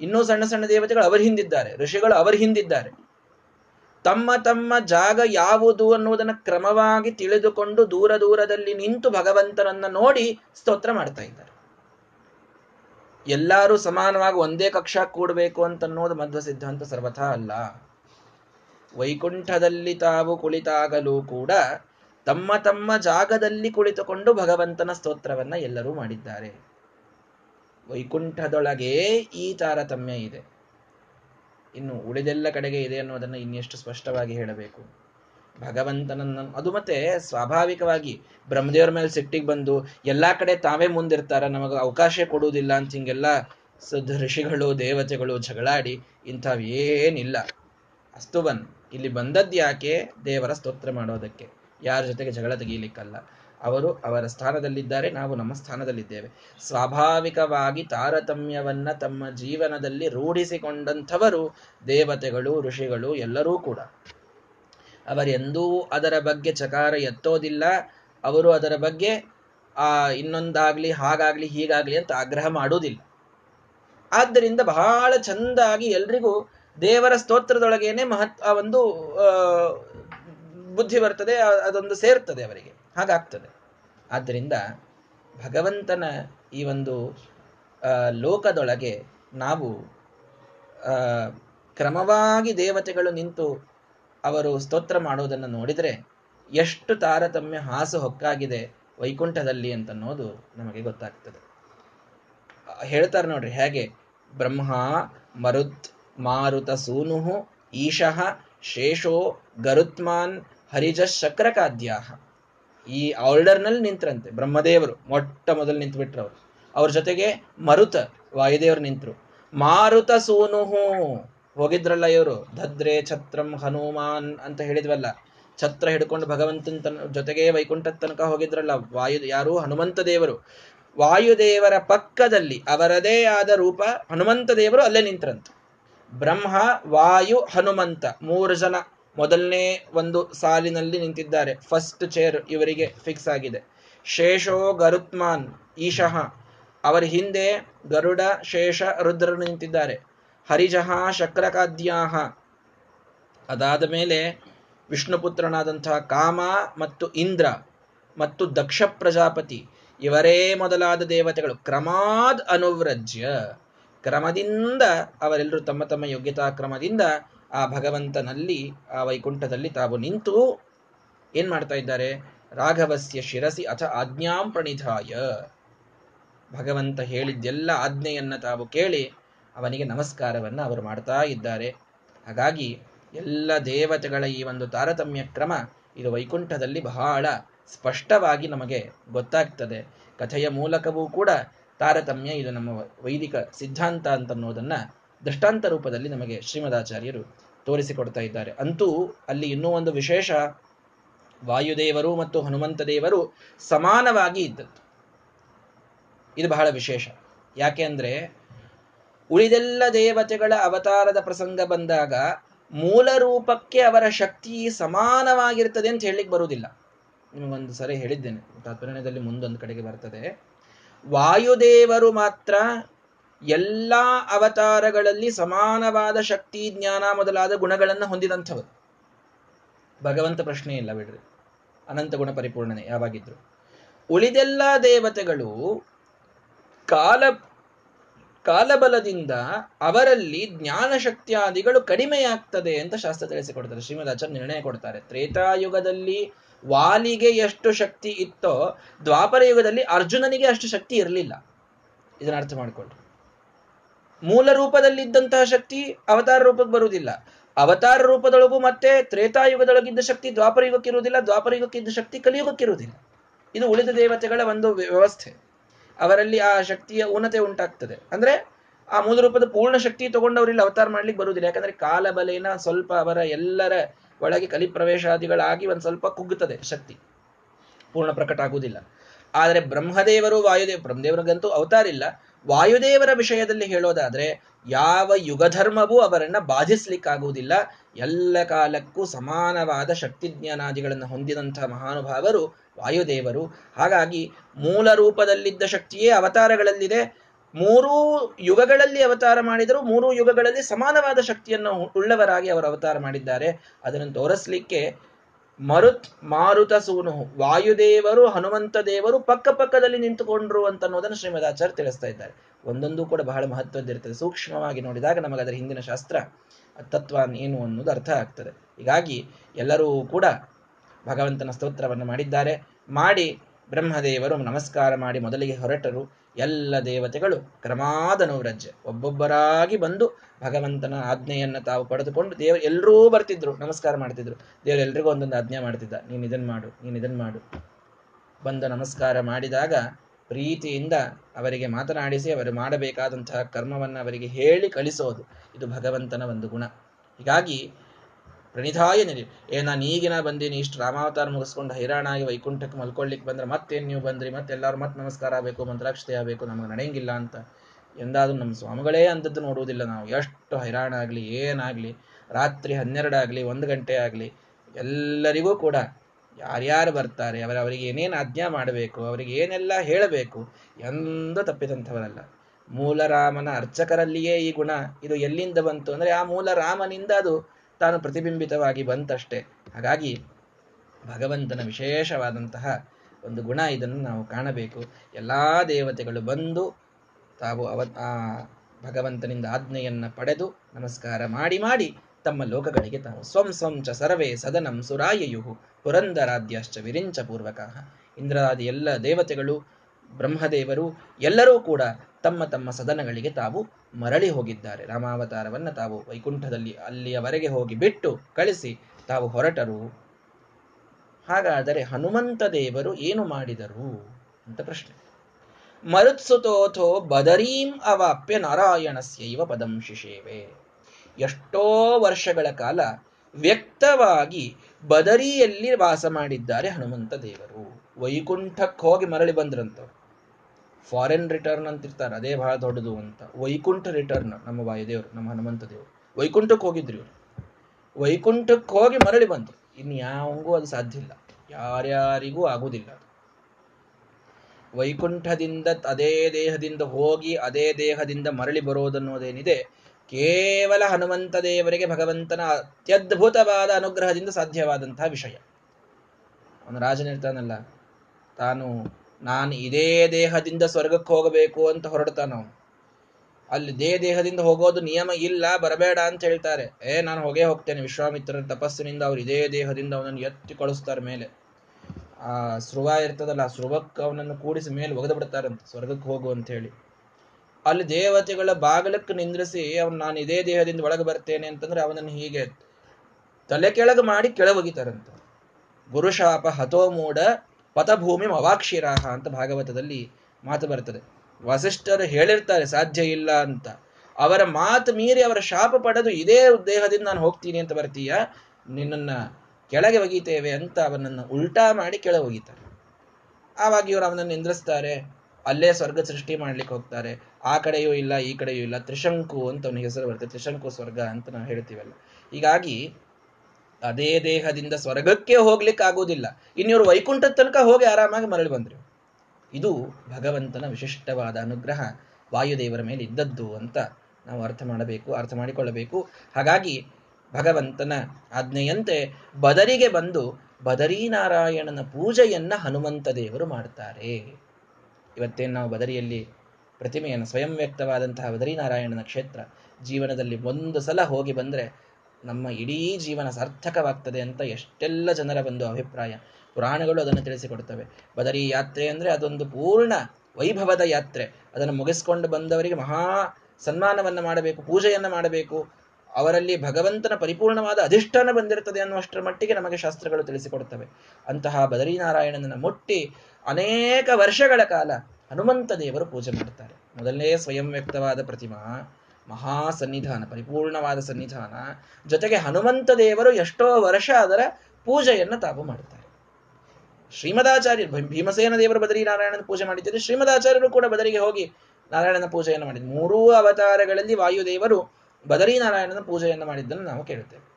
ಇನ್ನೂ ಸಣ್ಣ ಸಣ್ಣ ದೇವತೆಗಳು ಅವರ ಹಿಂದಿದ್ದಾರೆ. ಋಷಿಗಳು ಅವರ ಹಿಂದಿದ್ದಾರೆ. ತಮ್ಮ ತಮ್ಮ ಜಾಗ ಯಾವುದು ಅನ್ನುವುದನ್ನು ಕ್ರಮವಾಗಿ ತಿಳಿದುಕೊಂಡು ದೂರ ದೂರದಲ್ಲಿ ನಿಂತು ಭಗವಂತನನ್ನ ನೋಡಿ ಸ್ತೋತ್ರ ಮಾಡ್ತಾ ಇದ್ದಾರೆ. ಎಲ್ಲರೂ ಸಮಾನವಾಗಿ ಒಂದೇ ಕಕ್ಷಾ ಕೂಡಬೇಕು ಅಂತ ಅನ್ನೋದು ಮಧ್ವ ಸಿದ್ಧಾಂತ ಸರ್ವಥಾ ಅಲ್ಲ. ವೈಕುಂಠದಲ್ಲಿ ತಾವು ಕುಳಿತಾಗಲೂ ಕೂಡ ತಮ್ಮ ತಮ್ಮ ಜಾಗದಲ್ಲಿ ಕುಳಿತುಕೊಂಡು ಭಗವಂತನ ಸ್ತೋತ್ರವನ್ನ ಎಲ್ಲರೂ ಮಾಡಿದ್ದಾರೆ. ವೈಕುಂಠದೊಳಗೆ ಈ ತಾರತಮ್ಯ ಇದೆ. ಇನ್ನು ಉಳಿದೆಲ್ಲ ಕಡೆಗೆ ಇದೆ ಅನ್ನೋದನ್ನು ಇನ್ನೆಷ್ಟು ಸ್ಪಷ್ಟವಾಗಿ ಹೇಳಬೇಕು. ಭಗವಂತನನ್ನ, ಅದು ಮತ್ತೆ ಸ್ವಾಭಾವಿಕವಾಗಿ ಬ್ರಹ್ಮದೇವರ ಮೇಲೆ ಸಿಟ್ಟಿಗೆ ಬಂದು ಎಲ್ಲಾ ಕಡೆ ತಾವೇ ಮುಂದಿರ್ತಾರ, ನಮಗೆ ಅವಕಾಶ ಕೊಡುವುದಿಲ್ಲ ಅಂತ ಹಿಂಗೆಲ್ಲ ಸದ್ ಋಷಿಗಳು, ದೇವತೆಗಳು ಜಗಳಾಡಿ ಇಂಥವೇನಿಲ್ಲ. ಅಸ್ತುವನ್, ಇಲ್ಲಿ ಬಂದದ್ದು ಯಾಕೆ ದೇವರ ಸ್ತೋತ್ರ ಮಾಡೋದಕ್ಕೆ? ಯಾರ ಜೊತೆಗೆ ಜಗಳ ತೆಗೀಲಿಕ್ಕಲ್ಲ? ಅವರು ಅವರ ಸ್ಥಾನದಲ್ಲಿದ್ದಾರೆ, ನಾವು ನಮ್ಮ ಸ್ಥಾನದಲ್ಲಿದ್ದೇವೆ. ಸ್ವಾಭಾವಿಕವಾಗಿ ತಾರತಮ್ಯವನ್ನ ತಮ್ಮ ಜೀವನದಲ್ಲಿ ರೂಢಿಸಿಕೊಂಡಂಥವರು ದೇವತೆಗಳು, ಋಷಿಗಳು ಎಲ್ಲರೂ ಕೂಡ. ಅವರೆಂದೂ ಅದರ ಬಗ್ಗೆ ಚಕಾರ ಎತ್ತೋದಿಲ್ಲ. ಅವರು ಅದರ ಬಗ್ಗೆ, ಆ, ಇನ್ನೊಂದಾಗ್ಲಿ, ಹಾಗಾಗ್ಲಿ, ಹೀಗಾಗ್ಲಿ ಅಂತ ಆಗ್ರಹ ಮಾಡೋದಿಲ್ಲ ಆದ್ದರಿಂದ ಬಹಳ ಚಂದಾಗಿ ಎಲ್ರಿಗೂ ದೇವರ ಸ್ತೋತ್ರದೊಳಗೇನೆ ಮಹತ್ವ ಒಂದು ಬುದ್ಧಿ ಬರ್ತದೆ, ಅದೊಂದು ಸೇರ್ತದೆ ಅವರಿಗೆ. ಹಾಗಾಗ್ತದೆ. ಆದ್ದರಿಂದ ಭಗವಂತನ ಈ ಒಂದು ಲೋಕದೊಳಗೆ ನಾವು ಕ್ರಮವಾಗಿ ದೇವತೆಗಳು ನಿಂತು ಅವರು ಸ್ತೋತ್ರ ಮಾಡುವುದನ್ನು ನೋಡಿದರೆ ಎಷ್ಟು ತಾರತಮ್ಯ ಹಾಸು ಹೊಕ್ಕಾಗಿದೆ ವೈಕುಂಠದಲ್ಲಿ ಅಂತನ್ನೋದು ನಮಗೆ ಗೊತ್ತಾಗ್ತದೆ. ಹೇಳ್ತಾರೆ ನೋಡ್ರಿ ಹೇಗೆ? ಬ್ರಹ್ಮ, ಮರುತ್, ಮಾರುತ, ಸೂನುಹು, ಈಶಃ, ಶೇಷೋ, ಗರುತ್ಮಾನ್ ಹರಿಜ ಶಕ್ರಕಾದ್ಯಾಹ ಈ ಆರ್ಡರ್ನಲ್ಲಿ ನಿಂತ್ರಂತೆ, ಬ್ರಹ್ಮದೇವರು, ಮೊಟ್ಟ ಮೊದಲು ನಿಂತು ಬಿಟ್ರು ಅವರು ಅವ್ರ ಜೊತೆಗೆ ಮರುತ ವಾಯುದೇವರು ನಿಂತರು. ಮಾರುತ ಸೂನುಹು ಹೋಗಿದ್ರಲ್ಲ ಇವರು, ಧದ್ರೆ ಛತ್ರಂ ಹನುಮಾನ್ ಅಂತ ಹೇಳಿದ್ವಲ್ಲ. ಛತ್ರ ಹಿಡ್ಕೊಂಡು ಭಗವಂತನ ತನ್ನ ಜೊತೆಗೆ ವೈಕುಂಠ ತನಕ ಹೋಗಿದ್ರಲ್ಲ, ವಾಯು, ಯಾರು? ಹನುಮಂತ ದೇವರು. ವಾಯುದೇವರ ಪಕ್ಕದಲ್ಲಿ ಅವರದೇ ಆದ ರೂಪ ಹನುಮಂತ ದೇವರು ಅಲ್ಲೇ ನಿಂತ್ರಂತ. ಬ್ರಹ್ಮ, ವಾಯು, ಹನುಮಂತ ಮೂರು ಜನ. ಮೊದಲನೇ ಒಂದು ಸಾಲಿನಲ್ಲಿ ನಿಂತಿದ್ದಾರೆ. ಫಸ್ಟ್ ಚೇರ್ ಇವರಿಗೆ ಫಿಕ್ಸ್ ಆಗಿದೆ. ಶೇಷೋ ಗರುತ್ಮಾನ್ ಈಶಃ ಅವರ ಹಿಂದೆ ಗರುಡ, ಶೇಷ, ರುದ್ರರು ನಿಂತಿದ್ದಾರೆ. ಹರಿಜಃ ಶಕ್ರಕಾದ್ಯಾಹ. ಅದಾದ ಮೇಲೆ ವಿಷ್ಣುಪುತ್ರನಾದಂತಹ ಕಾಮ ಮತ್ತು ಇಂದ್ರ ಮತ್ತು ದಕ್ಷ ಪ್ರಜಾಪತಿ, ಇವರೇ ಮೊದಲಾದ ದೇವತೆಗಳು. ಕ್ರಮಾದ್ ಅನುವ್ರಜ್ಯ. ಕ್ರಮದಿಂದ ಅವರೆಲ್ಲರೂ ತಮ್ಮ ತಮ್ಮ ಯೋಗ್ಯತಾ ಕ್ರಮದಿಂದ ಆ ಭಗವಂತನಲ್ಲಿ, ಆ ವೈಕುಂಠದಲ್ಲಿ ತಾವು ನಿಂತು ಏನ್ ಮಾಡ್ತಾ ಇದ್ದಾರೆ? ರಾಘವಸ್ಯ ಶಿರಸಿ ಅಥ ಆಜ್ಞಾಂ ಪ್ರಣಿಧಾಯ ಭಗವಂತ ಹೇಳಿದ್ದೆಲ್ಲ ಆಜ್ಞೆಯನ್ನ ತಾವು ಕೇಳಿ ಅವನಿಗೆ ನಮಸ್ಕಾರವನ್ನು ಅವರು ಮಾಡ್ತಾ ಇದ್ದಾರೆ. ಹಾಗಾಗಿ ಎಲ್ಲ ದೇವತೆಗಳ ಈ ಒಂದು ತಾರತಮ್ಯ ಕ್ರಮ ಇದು ವೈಕುಂಠದಲ್ಲಿ ಬಹಳ ಸ್ಪಷ್ಟವಾಗಿ ನಮಗೆ ಗೊತ್ತಾಗ್ತದೆ. ಕಥೆಯ ಮೂಲಕವೂ ಕೂಡ ತಾರತಮ್ಯ ಇದು ನಮ್ಮ ವೈದಿಕ ಸಿದ್ಧಾಂತ ಅಂತನ್ನೋದನ್ನ ದೃಷ್ಟಾಂತ ರೂಪದಲ್ಲಿ ನಮಗೆ ಶ್ರೀಮದಾಚಾರ್ಯರು ತೋರಿಸಿಕೊಡ್ತಾ ಇದ್ದಾರೆ. ಅಂತೂ ಅಲ್ಲಿ ಇನ್ನೂ ಒಂದು ವಿಶೇಷ ವಾಯುದೇವರು ಮತ್ತು ಹನುಮಂತ ದೇವರು ಸಮಾನವಾಗಿ ಇದ್ದದ್ದು. ಇದು ಬಹಳ ವಿಶೇಷ. ಯಾಕೆ ಅಂದ್ರೆ ಉಳಿದೆಲ್ಲ ದೇವತೆಗಳ ಅವತಾರದ ಪ್ರಸಂಗ ಬಂದಾಗ ಮೂಲ ರೂಪಕ್ಕೆ ಅವರ ಶಕ್ತಿ ಸಮಾನವಾಗಿರ್ತದೆ ಅಂತ ಹೇಳಲಿಕ್ಕೆ ಬರುವುದಿಲ್ಲ. ನಿಮಗೊಂದು ಸರಿ ಹೇಳಿದ್ದೇನೆ. ತಾತ್ಪರ್ಯದಲ್ಲಿ ಮುಂದೊಂದು ಕಡೆಗೆ ಬರ್ತದೆ. ವಾಯುದೇವರು ಮಾತ್ರ ಎಲ್ಲ ಅವತಾರಗಳಲ್ಲಿ ಸಮಾನವಾದ ಶಕ್ತಿ, ಜ್ಞಾನ ಮೊದಲಾದ ಗುಣಗಳನ್ನು ಹೊಂದಿದಂಥವರು. ಭಗವಂತ ಪ್ರಶ್ನೆ ಇಲ್ಲ ಬಿಡ್ರಿ. ಅನಂತ ಗುಣ ಪರಿಪೂರ್ಣನೆ, ಯಾವಾಗಿದ್ರು. ಉಳಿದೆಲ್ಲ ದೇವತೆಗಳು ಕಾಲ, ಕಾಲಬಲದಿಂದ ಅವರಲ್ಲಿ ಜ್ಞಾನ ಶಕ್ತಿಯಾದಿಗಳು ಕಡಿಮೆಯಾಗ್ತದೆ ಅಂತ ಶಾಸ್ತ್ರ ತಿಳಿಸಿಕೊಡ್ತಾರೆ. ಶ್ರೀಮದ್ ಆಚಾರ್ಯ ನಿರ್ಣಯ ಕೊಡ್ತಾರೆ. ತ್ರೇತಾಯುಗದಲ್ಲಿ ವಾಲಿಗೆ ಎಷ್ಟು ಶಕ್ತಿ ಇತ್ತೋ ದ್ವಾಪರ ಯುಗದಲ್ಲಿ ಅರ್ಜುನನಿಗೆ ಅಷ್ಟು ಶಕ್ತಿ ಇರಲಿಲ್ಲ. ಇದನ್ನ ಅರ್ಥ ಮಾಡಿಕೊಳ್ಳಿ ಮೂಲ ರೂಪದಲ್ಲಿದ್ದಂತಹ ಶಕ್ತಿ ಅವತಾರ ರೂಪಕ್ಕೆ ಬರುವುದಿಲ್ಲ. ಅವತಾರ ರೂಪದೊಳಗೂ ಮತ್ತೆ ತ್ರೇತಾಯುಗದೊಳಗಿದ್ದ ಶಕ್ತಿ ದ್ವಾಪರ ಯುಗಕ್ಕೆ ಇರುವುದಿಲ್ಲ, ದ್ವಾಪರ ಯುಗಕ್ಕಿದ್ದ ಶಕ್ತಿ ಕಲಿಯುಗಕ್ಕೆ ಇರುವುದಿಲ್ಲ. ಇದು ಉಳಿದ ದೇವತೆಗಳ ಒಂದು ವ್ಯವಸ್ಥೆ. ಅವರಲ್ಲಿ ಆ ಶಕ್ತಿಯ ಉನ್ನತೆ ಉಂಟಾಗ್ತದೆ. ಅಂದ್ರೆ ಆ ಮೂಲ ರೂಪದ ಪೂರ್ಣ ಶಕ್ತಿ ತಗೊಂಡವರಿಲ್ಲಿ ಅವತಾರ ಮಾಡ್ಲಿಕ್ಕೆ ಬರುವುದಿಲ್ಲ. ಯಾಕಂದ್ರೆ ಕಾಲಬಲೇನ ಸ್ವಲ್ಪ ಅವರ ಎಲ್ಲರ ಒಳಗೆ ಕಲಿಪ್ರವೇಶಾದಿಗಳಾಗಿ ಒಂದು ಸ್ವಲ್ಪ ಕುಗ್ಗುತ್ತದೆ ಶಕ್ತಿ. ಪೂರ್ಣ ಪ್ರಕಟ ಆಗುವುದಿಲ್ಲ. ಆದರೆ ಬ್ರಹ್ಮದೇವರು, ವಾಯುದೇವ, ಬ್ರಹ್ಮದೇವರಿಗಂತೂ ಅವತಾರಿಲ್ಲ ವಾಯುದೇವರ ವಿಷಯದಲ್ಲಿ ಹೇಳೋದಾದ್ರೆ, ಯಾವ ಯುಗಧರ್ಮವೂ ಅವರನ್ನ ಬಾಧಿಸ್ಲಿಕ್ಕಾಗುವುದಿಲ್ಲ. ಎಲ್ಲ ಕಾಲಕ್ಕೂ ಸಮಾನವಾದ ಶಕ್ತಿಜ್ಞಾನಾದಿಗಳನ್ನು ಹೊಂದಿದಂಥ ಮಹಾನುಭಾವರು ವಾಯುದೇವರು. ಹಾಗಾಗಿ ಮೂಲ ರೂಪದಲ್ಲಿದ್ದ ಶಕ್ತಿಯೇ ಅವತಾರಗಳಲ್ಲಿದೆ. ಮೂರೂ ಯುಗಗಳಲ್ಲಿ ಅವತಾರ ಮಾಡಿದರೂ ಮೂರೂ ಯುಗಗಳಲ್ಲಿ ಸಮಾನವಾದ ಶಕ್ತಿಯನ್ನು ಉಳ್ಳವರಾಗಿ ಅವರು ಅವತಾರ ಮಾಡಿದ್ದಾರೆ. ಅದನ್ನು ತೋರಿಸ್ಲಿಕ್ಕೆ ಮರುತ್ ಮಾರುತ ಸೂನು. ವಾಯುದೇವರು, ಹನುಮಂತ ದೇವರು ಪಕ್ಕ ಪಕ್ಕದಲ್ಲಿ ನಿಂತುಕೊಂಡ್ರು ಅಂತ ಅನ್ನೋದನ್ನು ಶ್ರೀಮದಾಚಾರ್ಯ ತಿಳಿಸ್ತಾ ಇದ್ದಾರೆ. ಒಂದೊಂದು ಕೂಡ ಬಹಳ ಮಹತ್ವದ್ದಿರ್ತದೆ ಸೂಕ್ಷ್ಮವಾಗಿ ನೋಡಿದಾಗ ನಮಗೆ ಅದರ ಹಿಂದಿನ ಶಾಸ್ತ್ರ, ತತ್ವ ಏನು ಅನ್ನೋದು ಅರ್ಥ ಆಗ್ತದೆ. ಹೀಗಾಗಿ ಎಲ್ಲರೂ ಕೂಡ ಭಗವಂತನ ಸ್ತೋತ್ರವನ್ನು ಮಾಡಿದ್ದಾರೆ. ಮಾಡಿ ಬ್ರಹ್ಮದೇವರು ನಮಸ್ಕಾರ ಮಾಡಿ ಮೊದಲಿಗೆ ಹೊರಟರು. ಎಲ್ಲ ದೇವತೆಗಳು ಕ್ರಮಾದನುವ್ರಜ್ಜೆ ಒಬ್ಬೊಬ್ಬರಾಗಿ ಬಂದು ಭಗವಂತನ ಆಜ್ಞೆಯನ್ನು ತಾವು ಪಡೆದುಕೊಂಡು ದೇವರು ಎಲ್ಲರೂ ಬರ್ತಿದ್ರು, ನಮಸ್ಕಾರ ಮಾಡ್ತಿದ್ರು. ದೇವರು ಎಲ್ರಿಗೂ ಒಂದೊಂದು ಆಜ್ಞೆ ಮಾಡ್ತಿದ್ದ. ನೀನು ಇದನ್ನು ಮಾಡು, ನೀನು ಇದನ್ನು ಮಾಡು. ಬಂದು ನಮಸ್ಕಾರ ಮಾಡಿದಾಗ ಪ್ರೀತಿಯಿಂದ ಅವರಿಗೆ ಮಾತನಾಡಿಸಿ ಅವರು ಮಾಡಬೇಕಾದಂತಹ ಕರ್ಮವನ್ನು ಅವರಿಗೆ ಹೇಳಿ ಕಳಿಸೋದು. ಇದು ಭಗವಂತನ ಒಂದು ಗುಣ. ಹೀಗಾಗಿ ಪ್ರಣಿಧಾಯ ನಿರಿ ಏ, ನಾನು ಈಗಿನ ಬಂದೀನಿ, ಇಷ್ಟು ರಾಮಾವತಾರ ಮುಗಿಸ್ಕೊಂಡು ಹೈರಾಣಾಗಿ ವೈಕುಂಠಕ್ಕೆ ಮಲ್ಕೊಳ್ಳಿಕ್ಕೆ ಬಂದ್ರೆ ಮತ್ತೇನು ನೀವು ಬಂದ್ರಿ? ಮತ್ತೆ ಎಲ್ಲರೂ ಮತ್ತೆ ನಮಸ್ಕಾರ ಆಗಬೇಕು, ಮಂತ್ರಾಕ್ಷತೆ ಆಗಬೇಕು, ನಮಗೆ ನಡೆಯಂಗಿಲ್ಲ ಅಂತ. ಎಂದಾದ್ರೂ ನಮ್ಮ ಸ್ವಾಮಿಗಳೇ ಅಂಥದ್ದು ನೋಡುವುದಿಲ್ಲ ನಾವು. ಎಷ್ಟು ಹೈರಾಣ ಆಗಲಿ ಏನಾಗಲಿ ರಾತ್ರಿ ಹನ್ನೆರಡಾಗಲಿ ಒಂದು ಗಂಟೆ ಆಗಲಿ, ಎಲ್ಲರಿಗೂ ಕೂಡ ಯಾರ್ಯಾರು ಬರ್ತಾರೆ, ಅವರ, ಅವರಿಗೆ ಏನೇನು ಆಜ್ಞಾ ಮಾಡಬೇಕು, ಅವರಿಗೆ ಏನೆಲ್ಲ ಹೇಳಬೇಕು, ಎಂದೂ ತಪ್ಪಿದಂಥವರಲ್ಲ. ಮೂಲರಾಮನ ಅರ್ಚಕರಲ್ಲಿಯೇ ಈ ಗುಣ. ಇದು ಎಲ್ಲಿಂದ ಬಂತು ಅಂದರೆ ಆ ಮೂಲ ರಾಮನಿಂದ ಅದು ತಾನು ಪ್ರತಿಬಿಂಬಿತವಾಗಿ ಬಂತಷ್ಟೇ. ಹಾಗಾಗಿ ಭಗವಂತನ ವಿಶೇಷವಾದಂತಹ ಒಂದು ಗುಣ ಇದನ್ನು ನಾವು ಕಾಣಬೇಕು. ಎಲ್ಲ ದೇವತೆಗಳು ಬಂದು ತಾವು ಅವ ಭಗವಂತನಿಂದ ಆಜ್ಞೆಯನ್ನು ಪಡೆದು ನಮಸ್ಕಾರ ಮಾಡಿ ಮಾಡಿ ತಮ್ಮ ಲೋಕಗಳಿಗೆ ತಾವು ಸ್ವಂ ಸ್ವಂ ಚ ಸರ್ವೇ ಸದನಂ ಸುರಾಯಯುಹು ಪುರಂದರಾದ್ಯಶ್ಚ ವಿರಿಂಚ ಪೂರ್ವಕಃ ಇಂದ್ರಾದಿ ಎಲ್ಲ ದೇವತೆಗಳು ಬ್ರಹ್ಮದೇವರು ಎಲ್ಲರೂ ಕೂಡ ತಮ್ಮ ತಮ್ಮ ಸದನಗಳಿಗೆ ತಾವು ಮರಳಿ ಹೋಗಿದ್ದಾರೆ. ರಾಮಾವತಾರವನ್ನು ತಾವು ವೈಕುಂಠದಲ್ಲಿ ಅಲ್ಲಿಯವರೆಗೆ ಹೋಗಿ ಬಿಟ್ಟು ಕಳಿಸಿ ತಾವು ಹೊರಟರು. ಹಾಗಾದರೆ ಹನುಮಂತ ದೇವರು ಏನು ಮಾಡಿದರು ಅಂತ ಪ್ರಶ್ನೆ. ಮರುತ್ಸುತೋಥೋ ಬದರೀಂ ಅವಾಪ್ಯ ನಾರಾಯಣಸ್ಯೈವ ಪದಂ ಶಿಷೇವೆ ಎಷ್ಟೋ ವರ್ಷಗಳ ಕಾಲ ವ್ಯಕ್ತವಾಗಿ ಬದರಿಯಲ್ಲಿ ವಾಸ ಮಾಡಿದ್ದಾರೆ ಹನುಮಂತ ದೇವರು. ವೈಕುಂಠಕ್ಕೆ ಹೋಗಿ ಮರಳಿ ಬಂದ್ರಂತವ್ರು. ಫಾರಿನ್ ರಿಟರ್ನ್ ಅಂತಿರ್ತಾರೆ, ಅದೇ ಬಹಳ ದೊಡ್ಡದು ಅಂತ. ವೈಕುಂಠ ರಿಟರ್ನ್ ನಮ್ಮ ವಾಯುದೇವರು ನಮ್ಮ ಹನುಮಂತ ದೇವರು. ವೈಕುಂಠಕ್ಕೆ ಹೋಗಿದ್ರು ಇವರು. ವೈಕುಂಠಕ್ಕೆ ಹೋಗಿ ಮರಳಿ ಬಂತು ಇನ್ನು ಯಾವಂಗೂ ಅದು ಸಾಧ್ಯ ಇಲ್ಲ. ಯಾರ್ಯಾರಿಗೂ ಆಗುವುದಿಲ್ಲ ವೈಕುಂಠದಿಂದ ಅದೇ ದೇಹದಿಂದ ಹೋಗಿ, ಅದೇ ದೇಹದಿಂದ ಮರಳಿ ಬರೋದನ್ನೋದೇನಿದೆ, ಕೇವಲ ಹನುಮಂತ ದೇವರಿಗೆ ಭಗವಂತನ ಅತ್ಯದ್ಭುತವಾದ ಅನುಗ್ರಹದಿಂದ ಸಾಧ್ಯವಾದಂತಹ ವಿಷಯ. ಅವನು ರಾಜನಿರ್ತಾನಲ್ಲ, ತಾನು ನಾನು ಇದೇ ದೇಹದಿಂದ ಸ್ವರ್ಗಕ್ಕೆ ಹೋಗಬೇಕು ಅಂತ ಹೊರಡ್ತಾನ ಅಲ್ಲಿ ದೇ ದೇಹದಿಂದ ಹೋಗೋದು ನಿಯಮ ಇಲ್ಲ, ಬರಬೇಡ ಅಂತ ಹೇಳ್ತಾರೆ. ಏ, ನಾನು ಹೋಗೇ ಹೋಗ್ತೇನೆ ವಿಶ್ವಾಮಿತ್ರರ ತಪಸ್ಸಿನಿಂದ, ಅವ್ರು ಇದೇ ದೇಹದಿಂದ ಅವನನ್ನು ಎತ್ತಿ ಕಳಿಸ್ತಾರೆ ಮೇಲೆ. ಆ ಸ್ರುವ ಇರ್ತದಲ್ಲ, ಆ ಸ್ರುವಕ್ಕೆ ಅವನನ್ನು ಕೂಡಿಸಿ ಮೇಲೆ ಒಗೆದು ಬಿಡ್ತಾರಂತೆ, ಸ್ವರ್ಗಕ್ಕೆ ಹೋಗು ಅಂತ ಹೇಳಿ. ಅಲ್ಲಿ ದೇವತೆಗಳ ಬಾಗಲಕ್ಕೆ ನಿಂದ್ರಿಸಿ, ಅವನು ನಾನು ಇದೇ ದೇಹದಿಂದ ಒಳಗೆ ಬರ್ತೇನೆ ಅಂತಂದ್ರೆ ಅವನನ್ನು ಹೀಗೆ ತಲೆ ಕೆಳಗೆ ಮಾಡಿ ಕೆಳಗೆ ಒಗಿತಾರಂತೆ. ಗುರುಶಾಪ ಹತೋಮೂಢ ಪಥಭೂಮಿ ಅವಾಕ್ಷಿರಾಹ ಅಂತ ಭಾಗವತದಲ್ಲಿ ಮಾತು ಬರ್ತದೆ. ವಸಿಷ್ಠರು ಹೇಳಿರ್ತಾರೆ, ಸಾಧ್ಯ ಇಲ್ಲ ಅಂತ. ಅವರ ಮಾತು ಮೀರಿ ಅವರ ಶಾಪ ಪಡೆದು ಇದೇ ದೇಹದಿಂದ ನಾನು ಹೋಗ್ತೀನಿ ಅಂತ ಬರ್ತೀಯ? ನಿನ್ನನ್ನ ಕೆಳಗೆ ಒಗೀತೇವೆ ಅಂತ ಅವನನ್ನು ಉಲ್ಟಾ ಮಾಡಿ ಕೆಳಗೆ ಒಗಿತಾರೆ ಆವಾಗ ಇವರು ಅವನನ್ನು ನಿಂದ್ರಿಸ್ತಾರೆ. ಅಲ್ಲೇ ಸ್ವರ್ಗ ಸೃಷ್ಟಿ ಮಾಡ್ಲಿಕ್ಕೆ ಹೋಗ್ತಾರೆ. ಆ ಕಡೆಯೂ ಇಲ್ಲ, ಈ ಕಡೆಯೂ ಇಲ್ಲ, ತ್ರಿಶಂಕು ಅಂತ ಅವನಿಗೆ ಹೆಸರು ಬರುತ್ತೆ. ತ್ರಿಶಂಕು ಸ್ವರ್ಗ ಅಂತ ನಾವು ಹೇಳ್ತೀವಲ್ಲ. ಹೀಗಾಗಿ ಅದೇ ದೇಹದಿಂದ ಸ್ವರ್ಗಕ್ಕೆ ಹೋಗ್ಲಿಕ್ಕೆ ಆಗೋದಿಲ್ಲ ಇನ್ನಿವರು ವೈಕುಂಠದ ತನಕ ಹೋಗಿ ಆರಾಮಾಗಿ ಮರಳಿ ಬಂದ್ರು. ಇದು ಭಗವಂತನ ವಿಶಿಷ್ಟವಾದ ಅನುಗ್ರಹ. ವಾಯುದೇವರ ಮೇಲೆ ಇದ್ದದ್ದು ಅಂತ ನಾವು ಅರ್ಥ ಮಾಡಬೇಕು, ಅರ್ಥ ಮಾಡಿಕೊಳ್ಳಬೇಕು. ಹಾಗಾಗಿ ಭಗವಂತನ ಆಜ್ಞೆಯಂತೆ ಬದರಿಗೆ ಬಂದು ಬದರೀನಾರಾಯಣನ ಪೂಜೆಯನ್ನ ಹನುಮಂತ ದೇವರು ಮಾಡ್ತಾರೆ. ಇವತ್ತೇನು ನಾವು ಬದರಿಯಲ್ಲಿ ಪ್ರತಿಮೆಯನ್ನು ಸ್ವಯಂ ವ್ಯಕ್ತವಾದಂತಹ ಬದರೀನಾರಾಯಣನ ಕ್ಷೇತ್ರ, ಜೀವನದಲ್ಲಿ ಒಂದು ಸಲ ಹೋಗಿ ಬಂದರೆ ನಮ್ಮ ಇಡೀ ಜೀವನ ಸಾರ್ಥಕವಾಗ್ತದೆ ಅಂತ ಎಷ್ಟೆಲ್ಲ ಜನರ ಒಂದು ಅಭಿಪ್ರಾಯ. ಪುರಾಣಗಳು ಅದನ್ನು ತಿಳಿಸಿಕೊಡ್ತವೆ ಬದರಿ ಯಾತ್ರೆ ಅಂದರೆ ಅದೊಂದು ಪೂರ್ಣ ವೈಭವದ ಯಾತ್ರೆ. ಅದನ್ನು ಮುಗಿಸ್ಕೊಂಡು ಬಂದವರಿಗೆ ಮಹಾ ಸನ್ಮಾನವನ್ನು ಮಾಡಬೇಕು, ಪೂಜೆಯನ್ನು ಮಾಡಬೇಕು. ಅವರಲ್ಲಿ ಭಗವಂತನ ಪರಿಪೂರ್ಣವಾದ ಅಧಿಷ್ಠಾನ ಬಂದಿರುತ್ತದೆ ಅನ್ನುವಷ್ಟರ ಮಟ್ಟಿಗೆ ನಮಗೆ ಶಾಸ್ತ್ರಗಳು ತಿಳಿಸಿಕೊಡ್ತವೆ ಅಂತಹ ಬದರೀನಾರಾಯಣನನ್ನು ಮುಟ್ಟಿ ಅನೇಕ ವರ್ಷಗಳ ಕಾಲ ಹನುಮಂತ ದೇವರು ಪೂಜೆ ಮಾಡುತ್ತಾರೆ. ಮೊದಲನೇ ಸ್ವಯಂ ವ್ಯಕ್ತವಾದ ಪ್ರತಿಮಾ. ಮಹಾ ಸನ್ನಿಧಾನ ಪರಿಪೂರ್ಣವಾದ ಸನ್ನಿಧಾನ. ಜೊತೆಗೆ ಹನುಮಂತ ದೇವರು ಎಷ್ಟೋ ವರ್ಷ ಅದರ ಪೂಜೆಯನ್ನು ತಾವು ಮಾಡುತ್ತಾರೆ. ಶ್ರೀಮದಾಚಾರ್ಯರು ಭೀಮಸೇನ ದೇವರು ಬದರಿ ನಾರಾಯಣನ ಪೂಜೆ ಮಾಡಿದ್ದಾರೆ ಶ್ರೀಮದಾಚಾರ್ಯರು ಕೂಡ ಬದರಿಗೆ ಹೋಗಿ ನಾರಾಯಣನ ಪೂಜೆಯನ್ನು ಮಾಡಿದ್ರು ಮೂರೂ ಅವತಾರಗಳಲ್ಲಿ ವಾಯುದೇವರು ಬದರಿ ನಾರಾಯಣನ ಪೂಜೆಯನ್ನು ಮಾಡಿದ್ದನ್ನು ನಾವು ಕೇಳುತ್ತೇವೆ.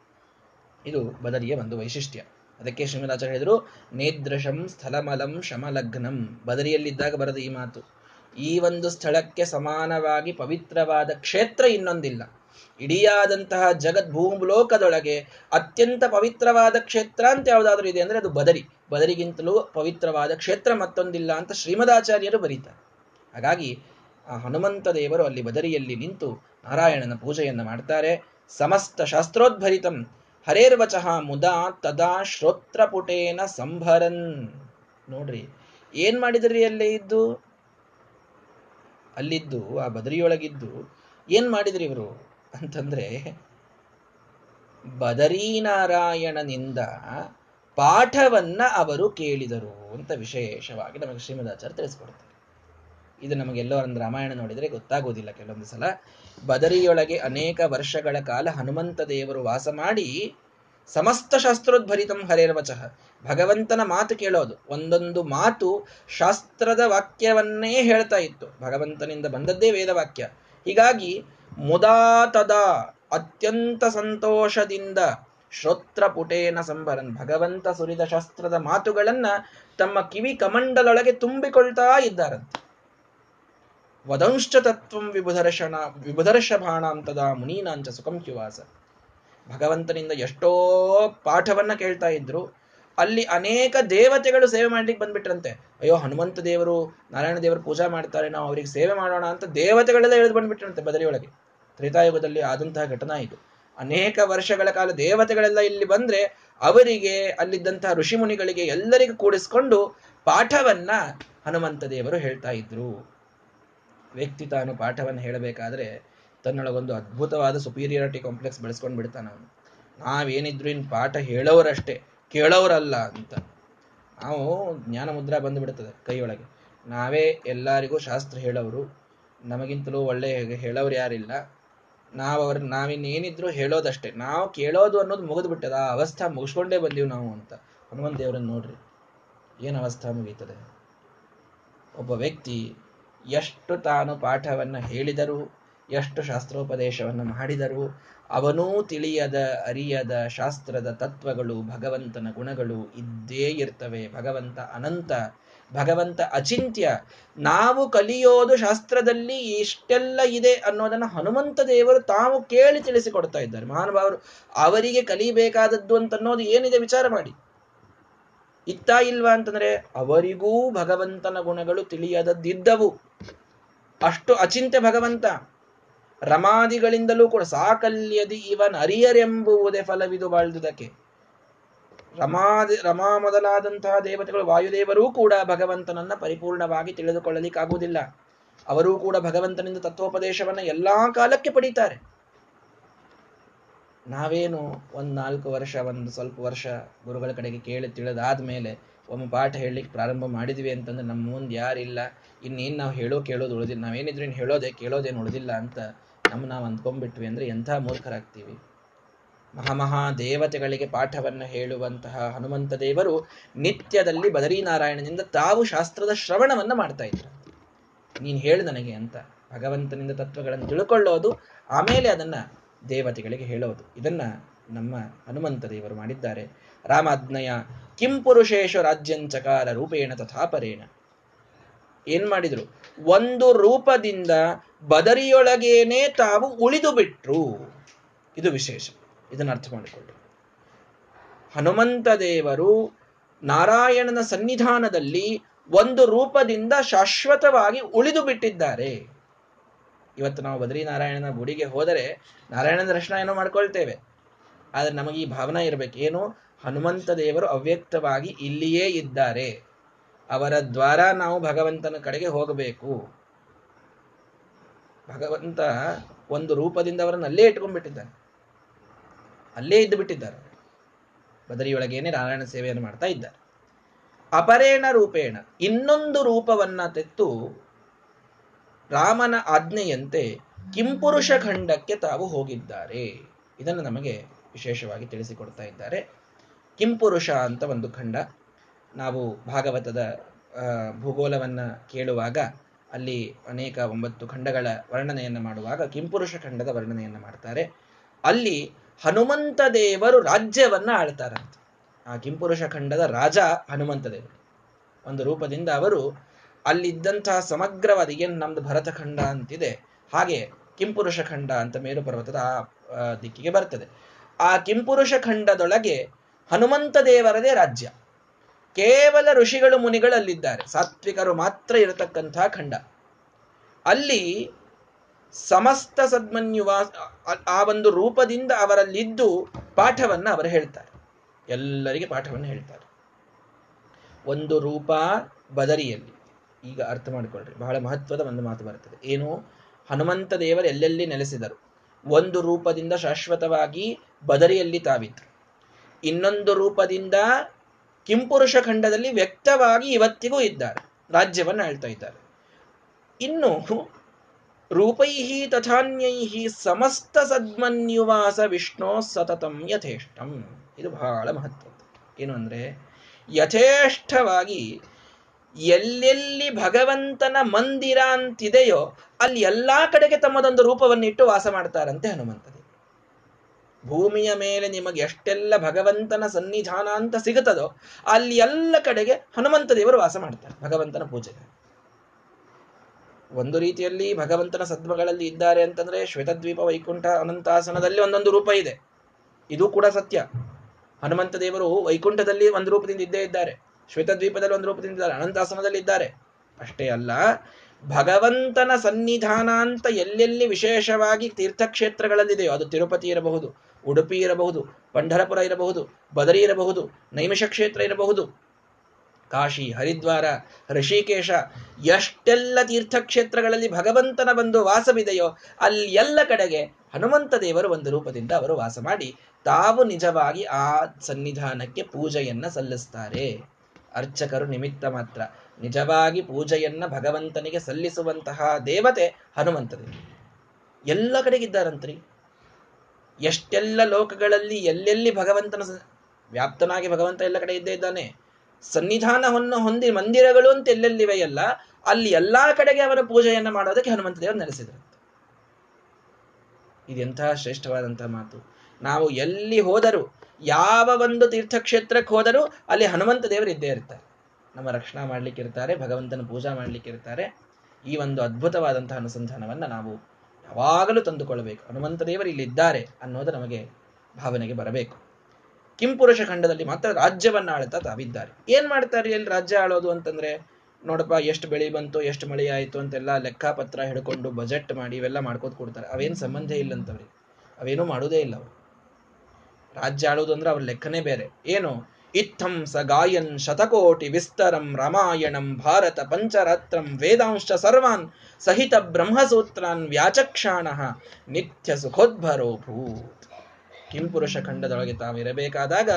ಇದು ಬದರಿಯ ಒಂದು ವೈಶಿಷ್ಟ್ಯ. ಅದಕ್ಕೆ ಶ್ರೀಮದಾಚಾರ್ಯ ಹೇಳಿದರು, ನೇದ್ರಶಂ ಸ್ಥಲಮಲಂ ಶಮಲಗ್ನಂ. ಬದರಿಯಲ್ಲಿದ್ದಾಗ ಬರದ ಈ ಮಾತು. ಈ ಒಂದು ಸ್ಥಳಕ್ಕೆ ಸಮಾನವಾಗಿ ಪವಿತ್ರವಾದ ಕ್ಷೇತ್ರ ಇನ್ನೊಂದಿಲ್ಲ. ಇಡಿಯಾದಂತಹ ಜಗದ್ ಭೂಲೋಕದೊಳಗೆ ಅತ್ಯಂತ ಪವಿತ್ರವಾದ ಕ್ಷೇತ್ರ ಅಂತ ಯಾವುದಾದ್ರೂ ಇದೆ ಅಂದ್ರೆ ಅದು ಬದರಿ. ಬದರಿಗಿಂತಲೂ ಪವಿತ್ರವಾದ ಕ್ಷೇತ್ರ ಮತ್ತೊಂದಿಲ್ಲ ಅಂತ ಶ್ರೀಮದಾಚಾರ್ಯರು ಬರೀತಾರೆ. ಹಾಗಾಗಿ ಆ ಹನುಮಂತ ದೇವರು ಅಲ್ಲಿ ಬದರಿಯಲ್ಲಿ ನಿಂತು ನಾರಾಯಣನ ಪೂಜೆಯನ್ನು ಮಾಡ್ತಾರೆ. ಸಮಸ್ತ ಶಾಸ್ತ್ರೋದ್ಭರಿತಂ ಹರೇರ್ವಚಃ ಮುದಾ ತದಾ ಶ್ರೋತ್ರಪುಟೇನ ಸಂಭರನ್. ನೋಡ್ರಿ, ಏನ್ ಮಾಡಿದ್ರಿ ಅಲ್ಲೇ ಇದ್ದು? ಅಲ್ಲಿದ್ದು, ಆ ಬದರಿಯೊಳಗಿದ್ದು ಏನ್ ಮಾಡಿದ್ರಿ ಇವರು? ಅಂತಂದ್ರೆ, ಬದರೀನಾರಾಯಣನಿಂದ ಪಾಠವನ್ನ ಅವರು ಕೇಳಿದರು ಅಂತ ವಿಶೇಷವಾಗಿ ನಮಗೆ ಶ್ರೀಮದಾಚಾರ್ಯ ತಿಳಿಸ್ಕೊಡ್ತಾರೆ ಇದು ನಮಗೆಲ್ಲೋ ಒಂದು ರಾಮಾಯಣ ನೋಡಿದ್ರೆ ಗೊತ್ತಾಗೋದಿಲ್ಲ ಕೆಲವೊಂದು ಸಲ. ಬದರಿಯೊಳಗೆ ಅನೇಕ ವರ್ಷಗಳ ಕಾಲ ಹನುಮಂತ ದೇವರು ವಾಸ ಮಾಡಿ ಸಮಸ್ತ ಶಾಸ್ತ್ರೋದ್ಭರಿತಂ ಹರೇರ್ವಚಃ. ಭಗವಂತನ ಮಾತು ಕೇಳೋದು. ಒಂದೊಂದು ಮಾತು ಶಾಸ್ತ್ರದ ವಾಕ್ಯವನ್ನೇ ಹೇಳ್ತಾ ಇತ್ತು. ಭಗವಂತನಿಂದ ಬಂದದ್ದೇ ವೇದವಾಕ್ಯ. ಹೀಗಾಗಿ ಮುದಾತದ ಅತ್ಯಂತ ಸಂತೋಷದಿಂದ ಶ್ರೋತ್ರ ಪುಟೇನ ಸಂಬರನ್ ಭಗವಂತ ಸುರಿದ ಶಾಸ್ತ್ರದ ಮಾತುಗಳನ್ನ ತಮ್ಮ ಕಿವಿ ಕಮಂಡಲೊಳಗೆ ತುಂಬಿಕೊಳ್ತಾ ಇದ್ದಾರಂತೆ. ವದಂಶ್ಚ ತತ್ವಂ ವಿಬುಧರ್ಷಣ ವಿಭುಧರ್ಷಭಾಣಾಂತದ ಮುನೀನಾಂಚ ಸುಖಂ ಕ್ಯುವಾಸ. ಭಗವಂತನಿಂದ ಎಷ್ಟೋ ಪಾಠವನ್ನ ಕೇಳ್ತಾ ಇದ್ರು. ಅಲ್ಲಿ ಅನೇಕ ದೇವತೆಗಳು ಸೇವೆ ಮಾಡ್ಲಿಕ್ಕೆ ಬಂದ್ಬಿಟ್ರಂತೆ. ಅಯ್ಯೋ, ಹನುಮಂತ ದೇವರು, ನಾರಾಯಣ ದೇವರು ಪೂಜಾ ಮಾಡ್ತಾರೆ, ನಾವು ಅವರಿಗೆ ಸೇವೆ ಮಾಡೋಣ ಅಂತ ದೇವತೆಗಳೆಲ್ಲ ಎಳೆದು ಬಂದ್ಬಿಟ್ರಂತೆ ಬದಲಿಯೊಳಗೆ. ತ್ರೇತಾಯುಗದಲ್ಲಿ ಆದಂತಹ ಘಟನಾ ಇದು. ಅನೇಕ ವರ್ಷಗಳ ಕಾಲ ದೇವತೆಗಳೆಲ್ಲ ಇಲ್ಲಿ ಬಂದ್ರೆ ಅವರಿಗೆ ಅಲ್ಲಿದ್ದಂತಹ ಋಷಿ ಮುನಿಗಳಿಗೆ ಎಲ್ಲರಿಗೂ ಕೂಡಿಸ್ಕೊಂಡು ಪಾಠವನ್ನ ಹನುಮಂತ ದೇವರು ಹೇಳ್ತಾ ಇದ್ರು. ವ್ಯಕ್ತಿ ತಾನು ಪಾಠವನ್ನು ಹೇಳಬೇಕಾದ್ರೆ ತನ್ನೊಳಗೊಂದು ಅದ್ಭುತವಾದ ಸುಪೀರಿಯಾರಿಟಿ ಕಾಂಪ್ಲೆಕ್ಸ್ ಬೆಳೆಸ್ಕೊಂಡು ಬಿಡ್ತಾನ ಅವನು. ನಾವೇನಿದ್ರು ಇನ್ ಪಾಠ ಹೇಳೋರಷ್ಟೇ, ಕೇಳೋರಲ್ಲ ಅಂತ. ನಾವು ಜ್ಞಾನ ಮುದ್ರಾ ಬಂದುಬಿಡ್ತದೆ ಕೈಯೊಳಗೆ. ನಾವೇ ಎಲ್ಲರಿಗೂ ಶಾಸ್ತ್ರ ಹೇಳೋರು, ನಮಗಿಂತಲೂ ಒಳ್ಳೆ ಹೇಳೋರು ಯಾರಿಲ್ಲ. ನಾವು ಅವ್ರ, ನಾವಿನ್ನೇನಿದ್ರು ಹೇಳೋದಷ್ಟೇ. ನಾವು ಕೇಳೋದು ಅನ್ನೋದು ಮುಗಿದು ಬಿಟ್ಟದ ಆ ಅವಸ್ಥಾ ಮುಗಿಸ್ಕೊಂಡೇ ಬಂದೀವಿ ನಾವು ಅಂತ. ಹನುಮಂತ ದೇವರನ್ನು ನೋಡ್ರಿ, ಏನು ಅವಸ್ಥಾ ಮುಗೀತದೆ. ಒಬ್ಬ ವ್ಯಕ್ತಿ ಎಷ್ಟು ತಾನು ಪಾಠವನ್ನು ಹೇಳಿದರು ಎಷ್ಟು ಶಾಸ್ತ್ರೋಪದೇಶವನ್ನು ಮಾಡಿದರು ಅವನೂ ತಿಳಿಯದ, ಅರಿಯದ ಶಾಸ್ತ್ರದ ತತ್ವಗಳು, ಭಗವಂತನ ಗುಣಗಳು ಇದ್ದೇ ಇರ್ತವೆ. ಭಗವಂತ ಅನಂತ, ಭಗವಂತ ಅಚಿಂತ್ಯ. ನಾವು ಕಲಿಯೋದು ಶಾಸ್ತ್ರದಲ್ಲಿ ಇಷ್ಟೆಲ್ಲ ಇದೆ ಅನ್ನೋದನ್ನ ಹನುಮಂತ ದೇವರು ತಾವು ಕೇಳಿ ತಿಳಿಸಿಕೊಡ್ತಾ ಇದ್ದಾರೆ. ಮಹಾನುಭಾವರು, ಅವರಿಗೆ ಕಲಿಬೇಕಾದದ್ದು ಅಂತ ಅನ್ನೋದು ಏನಿದೆ ವಿಚಾರ ಮಾಡಿ. ಇತ್ತ ಇಲ್ವಾ ಅಂತಂದ್ರೆ, ಅವರಿಗೂ ಭಗವಂತನ ಗುಣಗಳು ತಿಳಿಯದದ್ದಿದ್ದವು. ಅಷ್ಟು ಅಚಿಂತ್ಯ ಭಗವಂತ. ರಮಾದಿಗಳಿಂದಲೂ ಕೂಡ ಸಾಕಲ್ಯದಿ ಇವನ್ ಅರಿಯರೆಂಬುವುದೇ ಫಲವಿದು ಬಾಳ್ದುದಕ್ಕೆ. ರಮಾದಿ, ರಮಾ ಮೊದಲಾದಂತಹ ದೇವತೆಗಳು ವಾಯುದೇವರೂ ಕೂಡ ಭಗವಂತನನ್ನ ಪರಿಪೂರ್ಣವಾಗಿ ತಿಳಿದುಕೊಳ್ಳಲಿಕ್ಕಾಗುವುದಿಲ್ಲ. ಅವರೂ ಕೂಡ ಭಗವಂತನಿಂದ ತತ್ವೋಪದೇಶವನ್ನ ಎಲ್ಲಾ ಕಾಲಕ್ಕೆ ಪಡೀತಾರೆ. ನಾವೇನು ಒಂದ್ ನಾಲ್ಕು ವರ್ಷ, ಒಂದು ಸ್ವಲ್ಪ ವರ್ಷ ಗುರುಗಳ ಕಡೆಗೆ ಕೇಳಿ ತಿಳಿದಾದ್ಮೇಲೆ ಒಮ್ಮೆ ಪಾಠ ಹೇಳಲಿಕ್ಕೆ ಪ್ರಾರಂಭ ಮಾಡಿದ್ವಿ ಅಂತಂದ್ರೆ ನಮ್ಮ ಮುಂದೆ ಯಾರಿಲ್ಲ. ಇನ್ನೇನು ನಾವು ಹೇಳೋ ಕೇಳೋದು ಉಳಿದಿಲ್ಲ. ನಾವೇನಿದ್ರು ಇನ್ನು ಹೇಳೋದೆ ಕೇಳೋದೇನು ಉಳಿದಿಲ್ಲ ಅಂತ ನಮ್ಮ ನಾವು ಅಂದ್ಕೊಂಡ್ಬಿಟ್ವಿ ಅಂದ್ರೆ ಎಂಥ ಮೂರ್ಖರಾಗ್ತೀವಿ. ಮಹಾಮಹಾ ದೇವತೆಗಳಿಗೆ ಪಾಠವನ್ನು ಹೇಳುವಂತಹ ಹನುಮಂತ ದೇವರು ನಿತ್ಯದಲ್ಲಿ ಬದರೀನಾರಾಯಣನಿಂದ ತಾವು ಶಾಸ್ತ್ರದ ಶ್ರವಣವನ್ನ ಮಾಡ್ತಾ ಇದ್ರು. ನೀನು ಹೇಳು ನನಗೆ ಅಂತ. ಭಗವಂತನಿಂದ ತತ್ವಗಳನ್ನು ತಿಳ್ಕೊಳ್ಳೋದು, ಆಮೇಲೆ ಅದನ್ನ ದೇವತೆಗಳಿಗೆ ಹೇಳೋದು. ಇದನ್ನ ನಮ್ಮ ಹನುಮಂತ ದೇವರು ಮಾಡಿದ್ದಾರೆ. ರಾಮಾಜ್ಞಯ ಕಿಂ ಪುರುಷೇಶ ರಾಜ್ಯಂಚಕಾರ ರೂಪೇಣ ತಥಾಪರೇಣ. ಏನ್ ಮಾಡಿದ್ರು? ಒಂದು ರೂಪದಿಂದ ಬದರಿಯೊಳಗೇನೆ ತಾವು ಉಳಿದು ಬಿಟ್ರು. ಇದು ವಿಶೇಷ. ಇದನ್ನು ಅರ್ಥ ಮಾಡಿಕೊಳ್ಳಿ ಹನುಮಂತ ದೇವರು ನಾರಾಯಣನ ಸನ್ನಿಧಾನದಲ್ಲಿ ಒಂದು ರೂಪದಿಂದ ಶಾಶ್ವತವಾಗಿ ಉಳಿದು ಬಿಟ್ಟಿದ್ದಾರೆ. ಇವತ್ತು ನಾವು ಬದ್ರಿನಾರಾಯಣನ ಗುಡಿಗೆ ಹೋದರೆ ನಾರಾಯಣನ ದರ್ಶನ ಏನೋ ಮಾಡ್ಕೊಳ್ತೇವೆ. ಆದ್ರೆ ನಮಗೆ ಈ ಭಾವನೆ ಇರಬೇಕು. ಏನು? ಹನುಮಂತ ದೇವರು ಅವ್ಯಕ್ತವಾಗಿ ಇಲ್ಲಿಯೇ ಇದ್ದಾರೆ. ಅವರ ದ್ವಾರ ನಾವು ಭಗವಂತನ ಕಡೆಗೆ ಹೋಗಬೇಕು. ಭಗವಂತ ಒಂದು ರೂಪದಿಂದ ಅವರನ್ನು ಅಲ್ಲೇ ಇಟ್ಕೊಂಡ್ಬಿಟ್ಟಿದ್ದಾರೆ ಅಲ್ಲೇ ಇದ್ದು ಬಿಟ್ಟಿದ್ದಾರೆ ಬದರಿಯೊಳಗೇನೆ ನಾರಾಯಣ ಸೇವೆಯನ್ನು ಮಾಡ್ತಾ ಇದ್ದಾರೆ. ಅಪರೇಣ ರೂಪೇಣ, ಇನ್ನೊಂದು ರೂಪವನ್ನ ತೆತ್ತು ರಾಮನ ಆಜ್ಞೆಯಂತೆ ಕಿಂಪುರುಷ ಖಂಡಕ್ಕೆ ತಾವು ಹೋಗಿದ್ದಾರೆ. ಇದನ್ನು ನಮಗೆ ವಿಶೇಷವಾಗಿ ತಿಳಿಸಿಕೊಡ್ತಾ ಇದ್ದಾರೆ. ಕಿಂಪುರುಷ ಅಂತ ಒಂದು ಖಂಡ. ನಾವು ಭಾಗವತದ ಭೂಗೋಲವನ್ನು ಕೇಳುವಾಗ ಅಲ್ಲಿ ಅನೇಕ ಒಂಬತ್ತು ಖಂಡಗಳ ವರ್ಣನೆಯನ್ನು ಮಾಡುವಾಗ ಕಿಂಪುರುಷ ಖಂಡದ ವರ್ಣನೆಯನ್ನು ಮಾಡ್ತಾರೆ. ಅಲ್ಲಿ ಹನುಮಂತ ದೇವರು ರಾಜ್ಯವನ್ನ ಆಳ್ತಾರಂತೆ. ಆ ಕಿಂಪುರುಷ ಖಂಡದ ರಾಜ ಹನುಮಂತ ದೇವರು ಒಂದು ರೂಪದಿಂದ ಅವರು ಅಲ್ಲಿದ್ದಂತಹ ಸಮಗ್ರವಾದ ಏನು ನಮ್ದು ಭರತಖಂಡ ಅಂತಿದೆ, ಹಾಗೆ ಕಿಂಪುರುಷ ಖಂಡ ಅಂತ ಮೇರು ಪರ್ವತದ ಆ ದಿಕ್ಕಿಗೆ ಬರ್ತದೆ. ಆ ಕಿಂಪುರುಷ ಖಂಡದೊಳಗೆ ಹನುಮಂತ ದೇವರದೇ ರಾಜ್ಯ. ಕೇವಲ ಋಷಿಗಳು ಮುನಿಗಳಲ್ಲಿದ್ದಾರೆ. ಸಾತ್ವಿಕರು ಮಾತ್ರ ಇರತಕ್ಕಂತಹ ಖಂಡ. ಅಲ್ಲಿ ಸಮಸ್ತ ಸದ್ಮನ್ಯುವ, ಆ ಒಂದು ರೂಪದಿಂದ ಅವರಲ್ಲಿದ್ದು ಪಾಠವನ್ನ ಅವರು ಹೇಳ್ತಾರೆ. ಎಲ್ಲರಿಗೆ ಪಾಠವನ್ನು ಹೇಳ್ತಾರೆ. ಒಂದು ರೂಪ ಬದರಿಯಲ್ಲಿ. ಈಗ ಅರ್ಥ ಮಾಡಿಕೊಳ್ಳ್ರಿ ಬಹಳ ಮಹತ್ವದ ಒಂದು ಮಾತು ಬರುತ್ತದೆ ಏನು? ಹನುಮಂತ ದೇವರು ಎಲ್ಲೆಲ್ಲಿ ನೆಲೆಸಿದರು? ಒಂದು ರೂಪದಿಂದ ಶಾಶ್ವತವಾಗಿ ಬದರಿಯಲ್ಲಿ ತಾವಿದ್ರು. ಇನ್ನೊಂದು ರೂಪದಿಂದ ಕಿಂಪುರುಷ ಖಂಡದಲ್ಲಿ ವ್ಯಕ್ತವಾಗಿ ಇವತ್ತಿಗೂ ಇದ್ದಾರೆ, ರಾಜ್ಯವನ್ನು ಹೇಳ್ತಾ ಇದ್ದಾರೆ. ಇನ್ನು ರೂಪೈಹಿ ತಥಾನ್ಯೈಹಿ ಸಮಸ್ತ ಸದ್ಮನ್ಯುವಾಸ ವಿಷ್ಣು ಸತತಂ ಯಥೇಷ್ಟಂ. ಇದು ಬಹಳ ಮಹತ್ವ ಏನು ಅಂದ್ರೆ, ಯಥೇಷ್ಟವಾಗಿ ಎಲ್ಲೆಲ್ಲಿ ಭಗವಂತನ ಮಂದಿರ ಅಂತಿದೆಯೋ ಅಲ್ಲಿ ಎಲ್ಲಾ ಕಡೆಗೆ ತಮ್ಮದೊಂದು ರೂಪವನ್ನಿಟ್ಟು ವಾಸ ಮಾಡ್ತಾರಂತೆ ಹನುಮಂತದೇ ಭೂಮಿಯ ಮೇಲೆ ನಿಮಗೆ ಎಷ್ಟೆಲ್ಲ ಭಗವಂತನ ಸನ್ನಿಧಾನ ಅಂತ ಸಿಗುತ್ತದೋ ಅಲ್ಲಿ ಎಲ್ಲ ಕಡೆಗೆ ಹನುಮಂತ ದೇವರು ವಾಸ ಮಾಡ್ತಾರೆ ಭಗವಂತನ ಪೂಜೆಗೆ. ಒಂದು ರೀತಿಯಲ್ಲಿ ಭಗವಂತನ ಸದ್ಮಗಳಲ್ಲಿ ಇದ್ದಾರೆ ಅಂತಂದ್ರೆ ಶ್ವೇತದ್ವೀಪ ವೈಕುಂಠ ಅನಂತಾಸನದಲ್ಲಿ ಒಂದೊಂದು ರೂಪ ಇದೆ. ಇದು ಕೂಡ ಸತ್ಯ. ಹನುಮಂತ ದೇವರು ವೈಕುಂಠದಲ್ಲಿ ಒಂದು ರೂಪದಿಂದ ಇದ್ದೇ ಇದ್ದಾರೆ. ಶ್ವೇತದ್ವೀಪದಲ್ಲಿ ಒಂದು ರೂಪದಿಂದ ಇದ್ದಾರೆ. ಅನಂತಾಸನದಲ್ಲಿ ಇದ್ದಾರೆ. ಅಷ್ಟೇ ಅಲ್ಲ, ಭಗವಂತನ ಸನ್ನಿಧಾನ ಅಂತ ಎಲ್ಲೆಲ್ಲಿ ವಿಶೇಷವಾಗಿ ತೀರ್ಥಕ್ಷೇತ್ರಗಳಲ್ಲಿದೆಯೋ ಅದು ತಿರುಪತಿ ಇರಬಹುದು ಉಡುಪಿ ಇರಬಹುದು, ಪಂಢರಪುರ ಇರಬಹುದು, ಬದರಿ ಇರಬಹುದು, ನೈಮಿಷ ಕ್ಷೇತ್ರ ಇರಬಹುದು. ಕಾಶಿ, ಹರಿದ್ವಾರ, ಋಷಿಕೇಶ, ಎಷ್ಟೆಲ್ಲ ತೀರ್ಥಕ್ಷೇತ್ರಗಳಲ್ಲಿ ಭಗವಂತನ ಬಂದು ವಾಸವಿದೆಯೋ ಅಲ್ಲಿ ಎಲ್ಲ ಕಡೆಗೆ ಹನುಮಂತ ದೇವರು ಒಂದು ರೂಪದಿಂದ ಅವರು ವಾಸ ಮಾಡಿ ತಾವು ನಿಜವಾಗಿ ಆ ಸನ್ನಿಧಾನಕ್ಕೆ ಪೂಜೆಯನ್ನ ಸಲ್ಲಿಸ್ತಾರೆ. ಅರ್ಚಕರು ನಿಮಿತ್ತ ಮಾತ್ರ ನಿಜವಾಗಿ ಪೂಜೆಯನ್ನ ಭಗವಂತನಿಗೆ ಸಲ್ಲಿಸುವಂತಹ ದೇವತೆ ಹನುಮಂತ ದೇವರು ಎಲ್ಲ ಕಡೆಗಿದ್ದಾರಂತ್ರಿ ಎಷ್ಟೆಲ್ಲ ಲೋಕಗಳಲ್ಲಿ ಎಲ್ಲೆಲ್ಲಿ ಭಗವಂತನ ವ್ಯಾಪ್ತನಾಗಿ ಭಗವಂತ ಎಲ್ಲ ಕಡೆ ಇದ್ದೇ ಇದ್ದಾನೆ, ಸನ್ನಿಧಾನವನ್ನು ಹೊಂದಿ ಮಂದಿರಗಳು ಅಂತ ಎಲ್ಲೆಲ್ಲಿವೆಯಲ್ಲ, ಅಲ್ಲಿ ಎಲ್ಲಾ ಕಡೆಗೆ ಅವರ ಪೂಜೆಯನ್ನ ಮಾಡೋದಕ್ಕೆ ಹನುಮಂತ ದೇವರು ನೆಲೆಸಿದ್ರಂತೆ ಇದೆಂತಹ ಶ್ರೇಷ್ಠವಾದಂತಹ ಮಾತು. ನಾವು ಎಲ್ಲಿ ಹೋದರೂ, ಯಾವ ಒಂದು ತೀರ್ಥಕ್ಷೇತ್ರಕ್ಕೆ ಹೋದರೂ, ಅಲ್ಲಿ ಹನುಮಂತ ದೇವರು ಇದ್ದೇ ಇರ್ತಾರೆ. ನಮ್ಮ ರಕ್ಷಣಾ ಮಾಡ್ಲಿಕ್ಕೆ ಇರ್ತಾರೆ ಭಗವಂತನ ಪೂಜಾ ಮಾಡ್ಲಿಕ್ಕೆ ಇರ್ತಾರೆ ಈ ಒಂದು ಅದ್ಭುತವಾದಂತಹ ಅನುಸಂಧಾನವನ್ನ ನಾವು ಯಾವಾಗಲೂ ತಂದುಕೊಳ್ಳಬೇಕು. ಹನುಮಂತ ದೇವರು ಇಲ್ಲಿದ್ದಾರೆ ಅನ್ನೋದು ನಮಗೆ ಭಾವನೆಗೆ ಬರಬೇಕು. ಕಿಂಪುರುಷ ಖಂಡದಲ್ಲಿ ಮಾತ್ರ ರಾಜ್ಯವನ್ನ ಆಳ್ತಾ ತಾವಿದ್ದಾರೆ. ಏನ್ ಮಾಡ್ತಾರೆ ಎಲ್ಲಿ ರಾಜ್ಯ ಆಳೋದು ಅಂತಂದ್ರೆ, ನೋಡಪ್ಪ, ಎಷ್ಟು ಬೆಳೆ ಬಂತು, ಎಷ್ಟು ಮಳೆ ಆಯಿತು ಅಂತೆಲ್ಲ ಲೆಕ್ಕಪತ್ರ ಹಿಡ್ಕೊಂಡು ಬಜೆಟ್ ಮಾಡಿ ಇವೆಲ್ಲ ಮಾಡ್ಕೋತ ಕೊಡ್ತಾರೆ. ಅವೇನು ಸಂಬಂಧ ಇಲ್ಲ ಅಂತವ್ರಿಗೆ ಅವೇನೂ ಮಾಡೋದೇ ಇಲ್ಲ ಅವರು. ರಾಜ್ಯ ಆಳೋದು ಅಂದ್ರೆ ಅವ್ರ ಲೆಕ್ಕನೇ ಬೇರೆ. ಏನು? ಇತ್ತಂ ಸ ಗಾಯನ್ ಶತಕೋಟಿ ವಿಸ್ತರಂ ರಾಮಾಯಣಂ ಭಾರತ ಪಂಚರತ್ರಂ ವೇದಾಂಶ ಸರ್ವಾನ್ ಸಹಿತ ಬ್ರಹ್ಮಸೂತ್ರಾನ್ ವ್ಯಾಚಕ್ಷಾಣ ನಿತ್ಯ ಸುಖೋದ್ಭರೋ ಭೂತ್ ಕಿಂಪುರುಷ ಖಂಡದೊಳಗೆ ತಾವಿರಬೇಕಾದಾಗ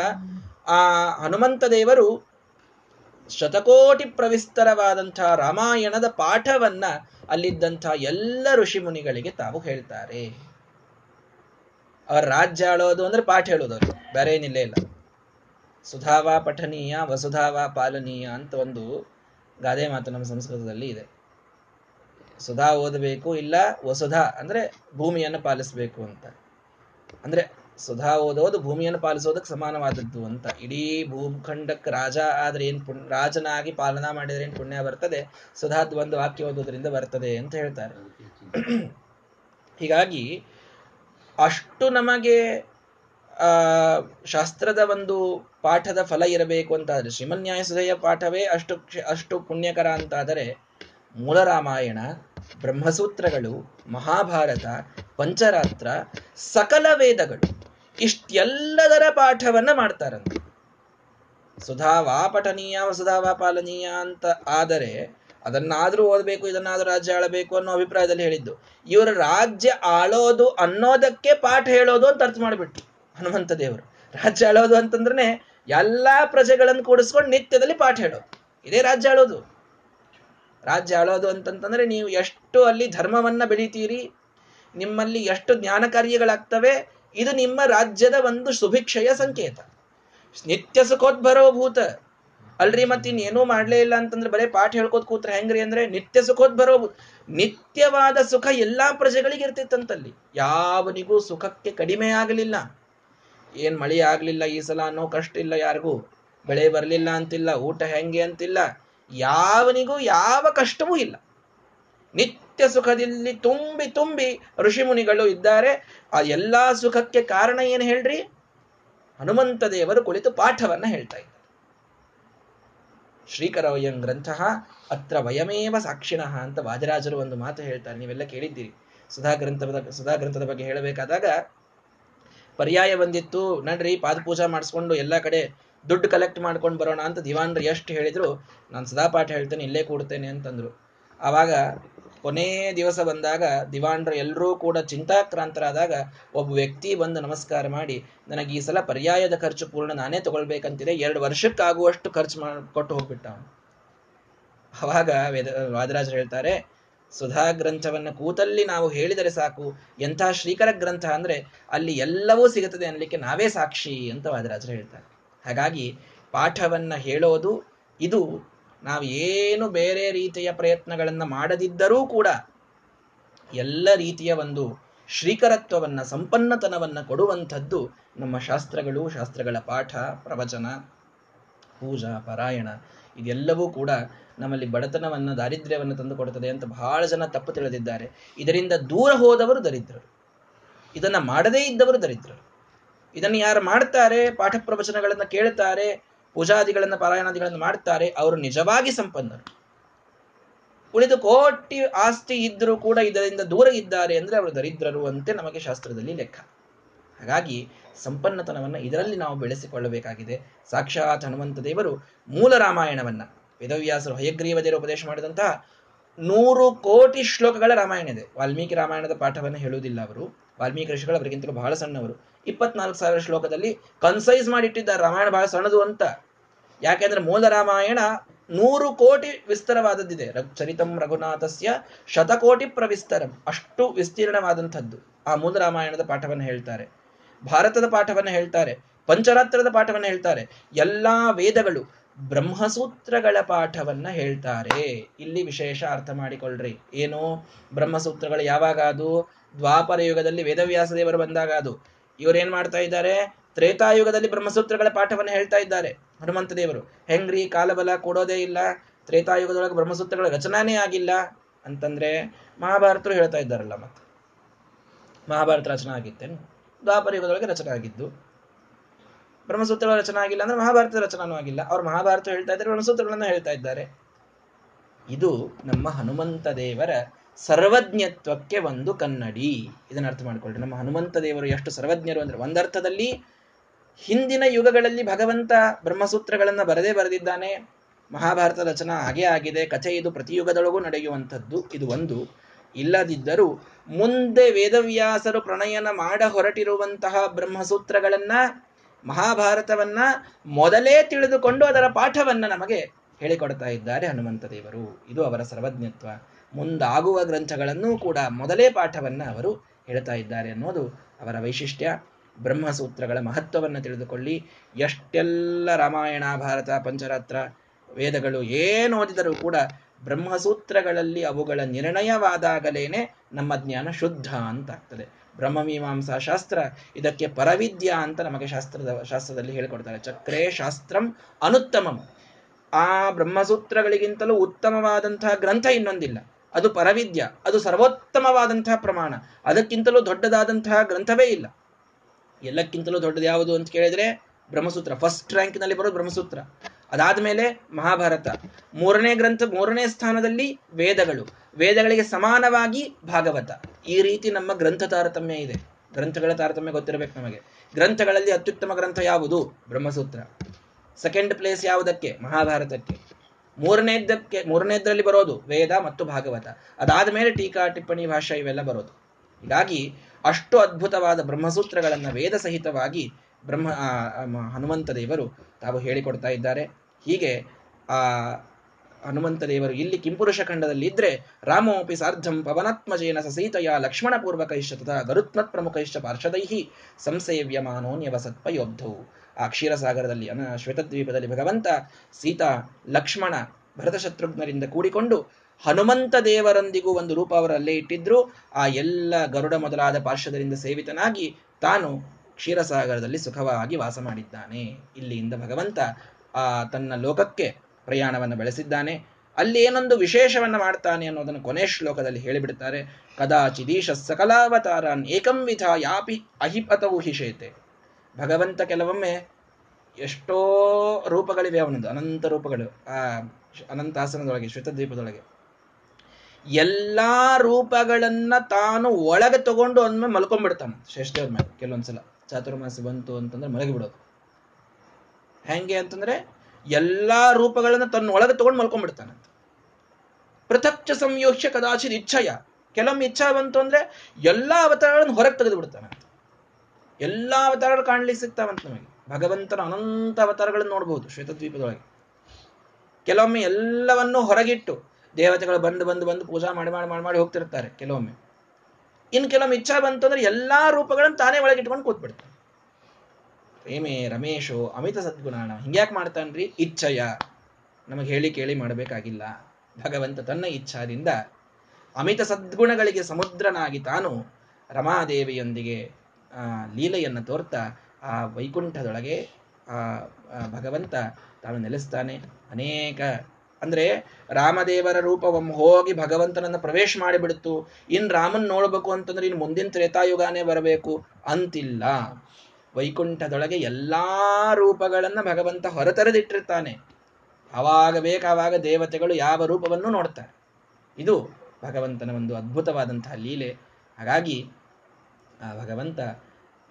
ಆ ಹನುಮಂತ ದೇವರು ಶತಕೋಟಿ ಪ್ರವಿಸ್ತರವಾದಂತಹ ರಾಮಾಯಣದ ಪಾಠವನ್ನ ಅಲ್ಲಿದ್ದಂಥ ಎಲ್ಲ ಋಷಿ ಮುನಿಗಳಿಗೆ ತಾವು ಹೇಳ್ತಾರೆ. ಅವರ ರಾಜ್ಯ ಆಳೋದು ಅಂದ್ರೆ ಪಾಠ ಹೇಳೋದು ಅವ್ರು ಬೇರೆ ಏನಿಲ್ಲ ಸುಧಾವ ಪಠನೀಯ ವಸುಧಾವಾ ಪಾಲನೀಯ ಅಂತ ಒಂದು ಗಾದೆ ಮಾತು ನಮ್ಮ ಸಂಸ್ಕೃತದಲ್ಲಿ ಇದೆ. ಸುಧಾ ಓದಬೇಕು ಇಲ್ಲ ವಸುಧಾ ಅಂದ್ರೆ ಭೂಮಿಯನ್ನು ಪಾಲಿಸಬೇಕು ಅಂತ. ಅಂದ್ರೆ ಸುಧಾ ಓದೋದು ಭೂಮಿಯನ್ನು ಪಾಲಿಸೋದಕ್ಕೆ ಸಮಾನವಾದದ್ದು ಅಂತ. ಇಡೀ ಭೂಖಂಡಕ್ಕೆ ರಾಜ ಆದ್ರೆ ಏನು ಪುಣ್ಯ ರಾಜನಾಗಿ ಪಾಲನಾ ಮಾಡಿದ್ರೆ ಏನು ಪುಣ್ಯ ಬರ್ತದೆ? ಸುಧಾದ್ ಒಂದು ವಾಕ್ಯ ಓದೋದ್ರಿಂದ ಬರ್ತದೆ ಅಂತ ಹೇಳ್ತಾರೆ. ಹೀಗಾಗಿ ಅಷ್ಟು ನಮಗೆ ಶಾಸ್ತ್ರದ ಒಂದು ಪಾಠದ ಫಲ ಇರಬೇಕು ಅಂತಾದ್ರೆ ಶ್ರೀಮನ್ಯಾಯ ಸುಧೆಯ ಪಾಠವೇ ಅಷ್ಟು ಅಷ್ಟು ಪುಣ್ಯಕರ ಅಂತಾದರೆ ಮೂಲ ರಾಮಾಯಣ ಬ್ರಹ್ಮಸೂತ್ರಗಳು, ಮಹಾಭಾರತ, ಪಂಚರಾತ್ರ, ಸಕಲ ವೇದಗಳು, ಇಷ್ಟೆಲ್ಲದರ ಪಾಠವನ್ನ ಮಾಡ್ತಾರಂತೆ. ಸುಧಾವಾ ಪಠನೀಯ ಸುಧಾವಾ ಪಾಲನೀಯ ಅಂತ ಆದರೆ, ಅದನ್ನಾದ್ರೂ ಓದಬೇಕು, ಇದನ್ನಾದ್ರೂ ರಾಜ್ಯ ಆಳಬೇಕು ಅನ್ನೋ ಅಭಿಪ್ರಾಯದಲ್ಲಿ ಹೇಳಿದ್ದು, ಇವರ ರಾಜ್ಯ ಆಳೋದು ಅನ್ನೋದಕ್ಕೆ ಪಾಠ ಹೇಳೋದು ಅಂತ ಅರ್ಥ ಮಾಡಿಬಿಟ್ರು. ಹನುಮಂತ ದೇವರು. ರಾಜ್ಯ ಆಳೋದು ಅಂತಂದ್ರೆ ಎಲ್ಲಾ ಪ್ರಜೆಗಳನ್ನು ಕೂಡಿಸ್ಕೊಂಡು ನಿತ್ಯದಲ್ಲಿ ಪಾಠ ಹೇಳೋದು ಇದೇ ರಾಜ್ಯ ಆಳೋದು. ರಾಜ್ಯ ಆಳೋದು ಅಂತಂತಂದ್ರೆ ನೀವು ಎಷ್ಟು ಅಲ್ಲಿ ಧರ್ಮವನ್ನ ಬೆಳಿತೀರಿ, ನಿಮ್ಮಲ್ಲಿ ಎಷ್ಟು ಜ್ಞಾನ ಕಾರ್ಯಗಳಾಗ್ತವೆ, ಇದು ನಿಮ್ಮ ರಾಜ್ಯದ ಒಂದು ಸುಭಿಕ್ಷೆಯ ಸಂಕೇತ. ನಿತ್ಯ ಸುಖೋದ್ಭರೋ ಭೂತ. ಅಲ್ರಿ ಮತ್ತೆ ಇನ್ನೇನೂ ಮಾಡ್ಲೇ ಇಲ್ಲ ಅಂತಂದ್ರೆ ಬರೇ ಪಾಠ ಹೇಳ್ಕೋತ ಕೂತ್ರೆ ಹೆಂಗ್ರಿ ಅಂದ್ರೆ ನಿತ್ಯ ಸುಖೋದ್ಭರೋ ನಿತ್ಯವಾದ ಸುಖ ಎಲ್ಲಾ ಪ್ರಜೆಗಳಿಗೆ ಇರ್ತಿತ್ತಂತಲ್ಲಿ. ಯಾವನಿಗೂ ಸುಖಕ್ಕೆ ಕಡಿಮೆ ಆಗಲಿಲ್ಲ. ಏನ್ ಮಳೆ ಆಗ್ಲಿಲ್ಲ ಈ ಸಲ ಅನ್ನೋ ಕಷ್ಟ ಇಲ್ಲ ಯಾರಿಗೂ. ಬೆಳೆ ಬರಲಿಲ್ಲ ಅಂತಿಲ್ಲ, ಊಟ ಹೆಂಗೆ ಅಂತಿಲ್ಲ, ಯಾವನಿಗೂ ಯಾವ ಕಷ್ಟವೂ ಇಲ್ಲ. ನಿತ್ಯ ಸುಖದಲ್ಲಿ ತುಂಬಿ ತುಂಬಿ ಋಷಿಮುನಿಗಳು ಇದ್ದಾರೆ. ಆ ಎಲ್ಲಾ ಸುಖಕ್ಕೆ ಕಾರಣ ಏನು ಹೇಳ್ರಿ? ಹನುಮಂತ ದೇವರು ಕುಳಿತು ಪಾಠವನ್ನ ಹೇಳ್ತಾ ಇದ್ದಾರೆ. ಶ್ರೀಕರವಯಂ ಗ್ರಂಥ ಅತ್ರ ವಯಮೇವ ಸಾಕ್ಷಿಣಃ ಅಂತ ವಾಜರಾಜರು ಒಂದು ಮಾತು ಹೇಳ್ತಾರೆ. ನೀವೆಲ್ಲ ಕೇಳಿದ್ದೀರಿ. ಸುಧಾ ಗ್ರಂಥದ ಸುಧಾ ಗ್ರಂಥದ ಬಗ್ಗೆ ಹೇಳಬೇಕಾದಾಗ ಪರ್ಯಾಯ ಬಂದಿತ್ತು. ನಡ್ರಿ, ಪಾದಪೂಜಾ ಮಾಡಿಸ್ಕೊಂಡು ಎಲ್ಲ ಕಡೆ ದುಡ್ಡು ಕಲೆಕ್ಟ್ ಮಾಡ್ಕೊಂಡು ಬರೋಣ ಅಂತ ದಿವಾನ್ರು ಎಷ್ಟು ಹೇಳಿದ್ರು, ನಾನು ಸದಾ ಪಾಠ ಹೇಳ್ತೇನೆ, ಇಲ್ಲೇ ಕೂಡ್ತೇನೆ ಅಂತಂದ್ರು. ಆವಾಗ ಕೊನೇ ದಿವಸ ಬಂದಾಗ ದಿವಾನ್ರು ಎಲ್ಲರೂ ಕೂಡ ಚಿಂತಾಕ್ರಾಂತರಾದಾಗ ಒಬ್ಬ ವ್ಯಕ್ತಿ ಬಂದು ನಮಸ್ಕಾರ ಮಾಡಿ, ನನಗೆ ಈ ಸಲ ಪರ್ಯಾಯದ ಖರ್ಚು ಪೂರ್ಣ ನಾನೇ ತಗೊಳ್ಬೇಕಂತಿದೆ, ಎರಡು ವರ್ಷಕ್ಕಾಗುವಷ್ಟು ಖರ್ಚು ಮಾಡಿ, ಕೊಟ್ಟು ಹೋಗ್ಬಿಟ್ಟ ಅವಾಗ ವೇದ, ವಾದರಾಜರು ಹೇಳ್ತಾರೆ ಸುಧಾ ಗ್ರಂಥವನ್ನು ಕೂತಲ್ಲಿ ನಾವು ಹೇಳಿದರೆ ಸಾಕು. ಎಂಥ ಶ್ರೀಕರ ಗ್ರಂಥ ಅಂದರೆ ಅಲ್ಲಿ ಎಲ್ಲವೂ ಸಿಗುತ್ತದೆ ಅನ್ನಲಿಕ್ಕೆ ನಾವೇ ಸಾಕ್ಷಿ ಅಂತ ವಾದರಾಜರು ಹೇಳ್ತಾರೆ. ಹಾಗಾಗಿ ಪಾಠವನ್ನು ಹೇಳೋದು, ಇದು ನಾವು ಏನು ಬೇರೆ ರೀತಿಯ ಪ್ರಯತ್ನಗಳನ್ನು ಮಾಡದಿದ್ದರೂ ಕೂಡ ಎಲ್ಲ ರೀತಿಯ ಒಂದು ಶ್ರೀಕರತ್ವವನ್ನು, ಸಂಪನ್ನತನವನ್ನು ಕೊಡುವಂಥದ್ದು ನಮ್ಮ ಶಾಸ್ತ್ರಗಳು, ಶಾಸ್ತ್ರಗಳ ಪಾಠ, ಪ್ರವಚನ. ಪೂಜಾ, ಪಾರಾಯಣ, ಇದೆಲ್ಲವೂ ಕೂಡ ನಮ್ಮಲ್ಲಿ ಬಡತನವನ್ನು, ದಾರಿದ್ರ್ಯವನ್ನು ತಂದುಕೊಡುತ್ತದೆ ಅಂತ ಬಹಳ ಜನ ತಪ್ಪು ತಿಳಿದಿದ್ದಾರೆ. ಇದರಿಂದ ದೂರ ಹೋದವರು ದರಿದ್ರರು. ಇದನ್ನ ಮಾಡದೇ ಇದ್ದವರು ದರಿದ್ರರು. ಇದನ್ನು ಯಾರು ಮಾಡ್ತಾರೆ ಪಾಠ ಪ್ರವಚನಗಳನ್ನು ಕೇಳ್ತಾರೆ, ಪೂಜಾದಿಗಳನ್ನು, ಪಾರಾಯಣಾದಿಗಳನ್ನು ಮಾಡ್ತಾರೆ, ಅವರು ನಿಜವಾಗಿ ಸಂಪನ್ನರು ಉಳಿದು ಕೋಟಿ ಆಸ್ತಿ ಇದ್ದರೂ ಕೂಡ ಇದರಿಂದ ದೂರ ಇದ್ದಾರೆ ಅಂದ್ರೆ ಅವರು ದರಿದ್ರರು ಅಂತೆ ನಮಗೆ ಶಾಸ್ತ್ರದಲ್ಲಿ ಲೆಕ್ಕ. ಹಾಗಾಗಿ ಸಂಪನ್ನತನವನ್ನ ಇದರಲ್ಲಿ ನಾವು ಬೆಳೆಸಿಕೊಳ್ಳಬೇಕಾಗಿದೆ. ಸಾಕ್ಷಾತ್ ಹನುಮಂತ ದೇವರು ಮೂಲ ರಾಮಾಯಣವನ್ನ. ವೇದವ್ಯಾಸರು ಹಯಗ್ರೀವದೇವರು ಉಪದೇಶ ಮಾಡಿದಂತಹ ನೂರು ಕೋಟಿ ಶ್ಲೋಕಗಳ ರಾಮಾಯಣ ಇದೆ. ವಾಲ್ಮೀಕಿ ರಾಮಾಯಣದ ಪಾಠವನ್ನು ಹೇಳುವುದಿಲ್ಲ ಅವರು. ವಾಲ್ಮೀಕಿ ಋಷಿಗಳು ಅವರಿಗಿಂತಲೂ ಬಹಳ ಸಣ್ಣವರು. ಇಪ್ಪತ್ನಾಲ್ಕು ಸಾವಿರ ಶ್ಲೋಕದಲ್ಲಿ ಕನ್ಸೈಸ್ ಮಾಡಿಟ್ಟಿದ್ದಾರೆ. ರಾಮಾಯಣ ಬಹಳ ಸಣ್ಣದು ಅಂತ. ಯಾಕೆಂದ್ರೆ ಮೂಲ ರಾಮಾಯಣ ನೂರು ಕೋಟಿ ವಿಸ್ತಾರವಾದದ್ದಿದೆ. ಚರಿತಂ ರಘುನಾಥಸ್ಯ ಶತಕೋಟಿ ಪ್ರವಿಸ್ತರಂ. ಅಷ್ಟು ವಿಸ್ತೀರ್ಣವಾದಂಥದ್ದು. ಆ ಮೂಲ ರಾಮಾಯಣದ ಪಾಠವನ್ನು ಹೇಳ್ತಾರೆ. ಭಾರತದ ಪಾಠವನ್ನು ಹೇಳ್ತಾರೆ, ಪಂಚರಾತ್ರದ ಪಾಠವನ್ನು ಹೇಳ್ತಾರೆ, ಎಲ್ಲಾ ವೇದಗಳು ಬ್ರಹ್ಮಸೂತ್ರಗಳ ಪಾಠವನ್ನ ಹೇಳ್ತಾರೆ. ಇಲ್ಲಿ ವಿಶೇಷ ಅರ್ಥ ಮಾಡಿಕೊಳ್ಳ್ರಿ ಏನು? ಬ್ರಹ್ಮಸೂತ್ರಗಳು ಯಾವಾಗ ಅದು? ದ್ವಾಪರ ಯುಗದಲ್ಲಿ ವೇದವ್ಯಾಸ ದೇವರು ಬಂದಾಗ ಅದು. ಇವರೇನ್ ಮಾಡ್ತಾ ಇದ್ದಾರೆ? ತ್ರೇತಾಯುಗದಲ್ಲಿ ಬ್ರಹ್ಮಸೂತ್ರಗಳ ಪಾಠವನ್ನು ಹೇಳ್ತಾ ಇದ್ದಾರೆ ಹನುಮಂತ ದೇವರು. ಹೆಂಗ್ರಿ? ಕಾಲಬಲ ಕೊಡೋದೇ ಇಲ್ಲ. ತ್ರೇತಾಯುಗದೊಳಗೆ ಬ್ರಹ್ಮಸೂತ್ರಗಳ ರಚನಾನೇ ಆಗಿಲ್ಲ ಅಂತಂದ್ರೆ ಮಹಾಭಾರತರು ಹೇಳ್ತಾ ಇದ್ದಾರಲ್ಲ ಮತ್ತೆ ಮಹಾಭಾರತ ರಚನೆ ಆಗಿತ್ತೇನು? ದ್ವಾಪರ ಯುಗದೊಳಗೆ ರಚನೆ ಆಗಿದ್ದು ಬ್ರಹ್ಮಸೂತ್ರಗಳ ರಚನೆ ಆಗಿಲ್ಲ ಅಂದ್ರೆ ಮಹಾಭಾರತದ ರಚನಾನೂ ಆಗಿಲ್ಲ. ಅವ್ರು ಮಹಾಭಾರತ ಹೇಳ್ತಾ ಇದ್ದಾರೆ, ಬ್ರಹ್ಮಸೂತ್ರಗಳನ್ನ ಹೇಳ್ತಾ ಇದ್ದಾರೆ. ಇದು ನಮ್ಮ ಹನುಮಂತ ದೇವರ ಸರ್ವಜ್ಞತ್ವಕ್ಕೆ ಒಂದು ಕನ್ನಡಿ. ಇದನ್ನ ಅರ್ಥ ಮಾಡ್ಕೊಳ್ರಿ. ನಮ್ಮ ಹನುಮಂತ ದೇವರು ಎಷ್ಟು ಸರ್ವಜ್ಞರು ಅಂದ್ರೆ ಒಂದರ್ಥದಲ್ಲಿ ಹಿಂದಿನ ಯುಗಗಳಲ್ಲಿ ಭಗವಂತ ಬ್ರಹ್ಮಸೂತ್ರಗಳನ್ನ ಬರದೇ ಬರೆದಿದ್ದಾನೆ. ಮಹಾಭಾರತ ರಚನಾ ಹಾಗೆ ಆಗಿದೆ. ಕಥೆ ಇದು ಪ್ರತಿಯುಗದೊಳಗೂ ನಡೆಯುವಂಥದ್ದು. ಇದು ಒಂದು. ಇಲ್ಲದಿದ್ದರೂ ಮುಂದೆ ವೇದವ್ಯಾಸರು ಪ್ರಣಯನ ಮಾಡ ಹೊರಟಿರುವಂತಹ ಬ್ರಹ್ಮಸೂತ್ರಗಳನ್ನ, ಮಹಾಭಾರತವನ್ನ ಮೊದಲೇ ತಿಳಿದುಕೊಂಡು ಅದರ ಪಾಠವನ್ನ ನಮಗೆ ಹೇಳಿಕೊಡ್ತಾ ಇದ್ದಾರೆ ಹನುಮಂತ ದೇವರು ಇದು ಅವರ ಸರ್ವಜ್ಞತ್ವ. ಮುಂದಾಗುವ ಗ್ರಂಥಗಳನ್ನೂ ಕೂಡ ಮೊದಲೇ ಪಾಠವನ್ನ ಅವರು ಹೇಳ್ತಾ ಇದ್ದಾರೆ ಅನ್ನೋದು ಅವರ ವೈಶಿಷ್ಟ್ಯ. ಬ್ರಹ್ಮಸೂತ್ರಗಳ ಮಹತ್ವವನ್ನು ತಿಳಿದುಕೊಳ್ಳಿ. ಎಷ್ಟೆಲ್ಲ ರಾಮಾಯಣ, ಭಾರತ, ಪಂಚರಾತ್ರ ವೇದಗಳು ಏನು ಓದಿದರೂ ಕೂಡ ಬ್ರಹ್ಮಸೂತ್ರಗಳಲ್ಲಿ ಅವುಗಳ ನಿರ್ಣಯವಾದಾಗಲೇನೆ ನಮ್ಮ ಜ್ಞಾನ ಶುದ್ಧ ಅಂತಾಗ್ತದೆ. ಬ್ರಹ್ಮಮೀಮಾಂಸಾ ಶಾಸ್ತ್ರ ಇದಕ್ಕೆ ಪರವಿದ್ಯ ಅಂತ ನಮಗೆ ಶಾಸ್ತ್ರದ, ಶಾಸ್ತ್ರದಲ್ಲಿ ಹೇಳಿಕೊಡ್ತಾರೆ. ಚಕ್ರೇ ಶಾಸ್ತ್ರಂ ಅನುತ್ತಮಂ. ಆ ಬ್ರಹ್ಮಸೂತ್ರಗಳಿಗಿಂತಲೂ ಉತ್ತಮವಾದಂತಹ ಗ್ರಂಥ ಇನ್ನೊಂದಿಲ್ಲ. ಅದು ಪರವಿದ್ಯ, ಅದು ಸರ್ವೋತ್ತಮವಾದಂತಹ ಪ್ರಮಾಣ. ಅದಕ್ಕಿಂತಲೂ ದೊಡ್ಡದಾದಂತಹ ಗ್ರಂಥವೇ ಇಲ್ಲ. ಎಲ್ಲಕ್ಕಿಂತಲೂ ದೊಡ್ಡದು ಯಾವುದು ಅಂತ ಕೇಳಿದ್ರೆ ಬ್ರಹ್ಮಸೂತ್ರ. ಫಸ್ಟ್ ರ್ಯಾಂಕ್ನಲ್ಲಿ ಬರೋದು ಬ್ರಹ್ಮಸೂತ್ರ. ಅದಾದ ಮೇಲೆ ಮಹಾಭಾರತ. ಮೂರನೇ ಗ್ರಂಥ, ಮೂರನೇ ಸ್ಥಾನದಲ್ಲಿ ವೇದಗಳು. ವೇದಗಳಿಗೆ ಸಮಾನವಾಗಿ ಭಾಗವತ. ಈ ರೀತಿ ನಮ್ಮ ಗ್ರಂಥ ತಾರತಮ್ಯ ಇದೆ. ಗ್ರಂಥಗಳ ತಾರತಮ್ಯ ಗೊತ್ತಿರಬೇಕು ನಮಗೆ. ಗ್ರಂಥಗಳಲ್ಲಿ ಅತ್ಯುತ್ತಮ ಗ್ರಂಥ ಯಾವುದು? ಬ್ರಹ್ಮಸೂತ್ರ. ಸೆಕೆಂಡ್ ಪ್ಲೇಸ್ ಯಾವುದಕ್ಕೆ? ಮಹಾಭಾರತಕ್ಕೆ. ಮೂರನೇದಕ್ಕೆ, ಮೂರನೇದ್ರಲ್ಲಿ ಬರೋದು ವೇದ ಮತ್ತು ಭಾಗವತ. ಅದಾದ ಮೇಲೆ ಟೀಕಾ, ಟಿಪ್ಪಣಿ ಭಾಷೆ ಇವೆಲ್ಲ ಬರೋದು. ಹೀಗಾಗಿ ಅಷ್ಟು ಅದ್ಭುತವಾದ ಬ್ರಹ್ಮಸೂತ್ರಗಳನ್ನು ವೇದ ಸಹಿತವಾಗಿ ಬ್ರಹ್ಮ ಹನುಮಂತ ದೇವರು ತಾವು ಹೇಳಿಕೊಡ್ತಾ ಇದ್ದಾರೆ. ಹೀಗೆ, ಆ, ಹನುಮಂತ ದೇವರು ಇಲ್ಲಿ ಕಿಂಪುರುಷ ಖಂಡದಲ್ಲಿ ಇದ್ರೆ ರಾಮೋಪಿ ಸಾರ್ಧಂ ಪವನಾತ್ಮಜೇನ ಸಸೀತಯ ಲಕ್ಷ್ಮಣ ಪೂರ್ವಕೈಶ್ಚ ತಥಾ ಗರುತ್ಮತ್ ಪ್ರಮುಖೈಶ್ಚ ಪಾರ್ಷದೈಹಿ ಸಂಸೇವ್ಯಮಾನೋ ನ್ಯವಸತ್ಪಯೋಬ್ಧವು ಆ ಕ್ಷೀರಸಾಗರದಲ್ಲಿ, ಅನ, ಶ್ವೇತದ್ವೀಪದಲ್ಲಿ ಭಗವಂತ ಸೀತಾ, ಲಕ್ಷ್ಮಣ, ಭರತಶತ್ರುಘ್ನರಿಂದ ಕೂಡಿಕೊಂಡು ಹನುಮಂತ ದೇವರೊಂದಿಗೂ ಒಂದು ರೂಪ ಅವರಲ್ಲೇ ಇಟ್ಟಿದ್ರು. ಆ ಎಲ್ಲ ಗರುಡ ಮೊದಲಾದ ಪಾರ್ಶ್ವದರಿಂದ ಸೇವಿತನಾಗಿ ತಾನು ಕ್ಷೀರಸಾಗರದಲ್ಲಿ ಸುಖವಾಗಿ ವಾಸ ಮಾಡಿದ್ದಾನೆ. ಇಲ್ಲಿಯಿಂದ ಭಗವಂತ, ಆ, ತನ್ನ ಲೋಕಕ್ಕೆ ಪ್ರಯಾಣವನ್ನು ಬೆಳೆಸಿದ್ದಾನೆ. ಅಲ್ಲಿ ಏನೊಂದು ವಿಶೇಷವನ್ನು ಮಾಡ್ತಾನೆ ಅನ್ನೋದನ್ನು ಕೊನೆ ಶ್ಲೋಕದಲ್ಲಿ ಹೇಳಿಬಿಡ್ತಾರೆ. ಕದಾಚಿದೀಶ ಸಕಲಾವತಾರಾನ್ ಏಕಂವಿಧ ಯಾಪಿ ಅಹಿಪತವು ಹಿಷೇತೆ ಭಗವಂತ ಕೆಲವೊಮ್ಮೆ ಎಷ್ಟೋ ರೂಪಗಳಿವೆ ಅವನದು ಅನಂತ ರೂಪಗಳು, ಆ, ಅನಂತಾಸನದೊಳಗೆ, ಶ್ವೇತದ್ವೀಪದೊಳಗೆ. ಎಲ್ಲ ರೂಪಗಳನ್ನ ತಾನು ಒಳಗೆ ತಗೊಂಡು ಒಮ್ಮೆ ಮಲ್ಕೊಂಡ್ಬಿಡ್ತಾನೆ ಶ್ರೇಷ್ಠವ್ರ ಮೇಲೆ ಕೆಲವೊಂದ್ಸಲ. ಚಾತುರ್ಮಾಸ ಬಂತು ಅಂತಂದ್ರೆ ಮಲಗಿ ಬಿಡೋದು ಹೆಂಗೆ ಅಂತಂದ್ರೆ ಎಲ್ಲಾ ರೂಪಗಳನ್ನ ತನ್ನ ಒಳಗೆ ತಗೊಂಡು ಮಲ್ಕೊಂಡ್ಬಿಡ್ತಾನಂತ ಪೃಥಕ್ಚ ಸಂಯೋಕ್ಷ ಕದಾಚಿತ್ ಇಚ್ಛಯ. ಕೆಲವೊಮ್ಮೆ ಇಚ್ಛಾ ಬಂತು ಅಂದ್ರೆ ಎಲ್ಲಾ ಅವತಾರಗಳನ್ನು ಹೊರಗೆ ತೆಗೆದು ಬಿಡ್ತಾನಂತ ಎಲ್ಲಾ ಅವತಾರಗಳು ಕಾಣ್ಲಿಕ್ಕೆ ಸಿಗ್ತಾವಂತ ನಮಗೆ. ಭಗವಂತನ ಅನಂತ ಅವತಾರಗಳನ್ನು ನೋಡಬಹುದು ಶ್ವೇತದ್ವೀಪದೊಳಗೆ. ಕೆಲವೊಮ್ಮೆ ಎಲ್ಲವನ್ನೂ ಹೊರಗಿಟ್ಟು ದೇವತೆಗಳು ಬಂದು ಬಂದು ಬಂದು ಪೂಜಾ ಮಾಡಿ ಮಾಡಿ ಮಾಡಿ ಮಾಡಿ ಹೋಗ್ತಿರ್ತಾರೆ ಕೆಲವೊಮ್ಮೆ. ಇನ್ನು ಕೆಲವೊಮ್ಮೆ ಇಚ್ಛಾ ಬಂತು ಅಂದ್ರೆ ಎಲ್ಲಾ ರೂಪಗಳನ್ನು ತಾನೇ ಒಳಗಿಟ್ಕೊಂಡು ಕೂತ್ಬಿಡ್ತಾನೆ. ಪ್ರೇಮೆ, ರಮೇಶೋ, ಅಮಿತ ಸದ್ಗುಣಾಣ ಹಿಂಗ್ಯಾಕೆ ಮಾಡ್ತಾನ್ರಿ? ಇಚ್ಛಯ. ನಮಗೆ ಹೇಳಿ ಕೇಳಿ ಮಾಡಬೇಕಾಗಿಲ್ಲ. ಭಗವಂತ ತನ್ನ ಇಚ್ಛಾದಿಂದ ಅಮಿತ ಸದ್ಗುಣಗಳಿಗೆ ಸಮುದ್ರನಾಗಿ ತಾನು ರಮಾದೇವಿಯೊಂದಿಗೆ ಲೀಲೆಯನ್ನು ತೋರ್ತಾ ಆ ವೈಕುಂಠದೊಳಗೆ ಭಗವಂತ ತಾನು ನೆಲೆಸ್ತಾನೆ. ಅನೇಕ ಅಂದ್ರೆ ರಾಮದೇವರ ರೂಪ ಹೋಗಿ ಭಗವಂತನನ್ನ ಪ್ರವೇಶ ಮಾಡಿಬಿಡ್ತು. ಇನ್ ರಾಮನ್ ನೋಡ್ಬೇಕು ಅಂತಂದ್ರೆ ಇನ್ ಮುಂದಿನ ತ್ರೇತಾಯುಗಾನೇ ಬರಬೇಕು ಅಂತಿಲ್ಲ. ವೈಕುಂಠದೊಳಗೆ ಎಲ್ಲಾ ರೂಪಗಳನ್ನ ಭಗವಂತ ಹೊರತರೆದಿಟ್ಟಿರ್ತಾನೆ. ಅವಾಗ ಬೇಕಾವಾಗ ದೇವತೆಗಳು ಯಾವ ರೂಪವನ್ನು ನೋಡ್ತಾರೆ. ಇದು ಭಗವಂತನ ಒಂದು ಅದ್ಭುತವಾದಂತಹ ಲೀಲೆ. ಹಾಗಾಗಿ ಆ ಭಗವಂತ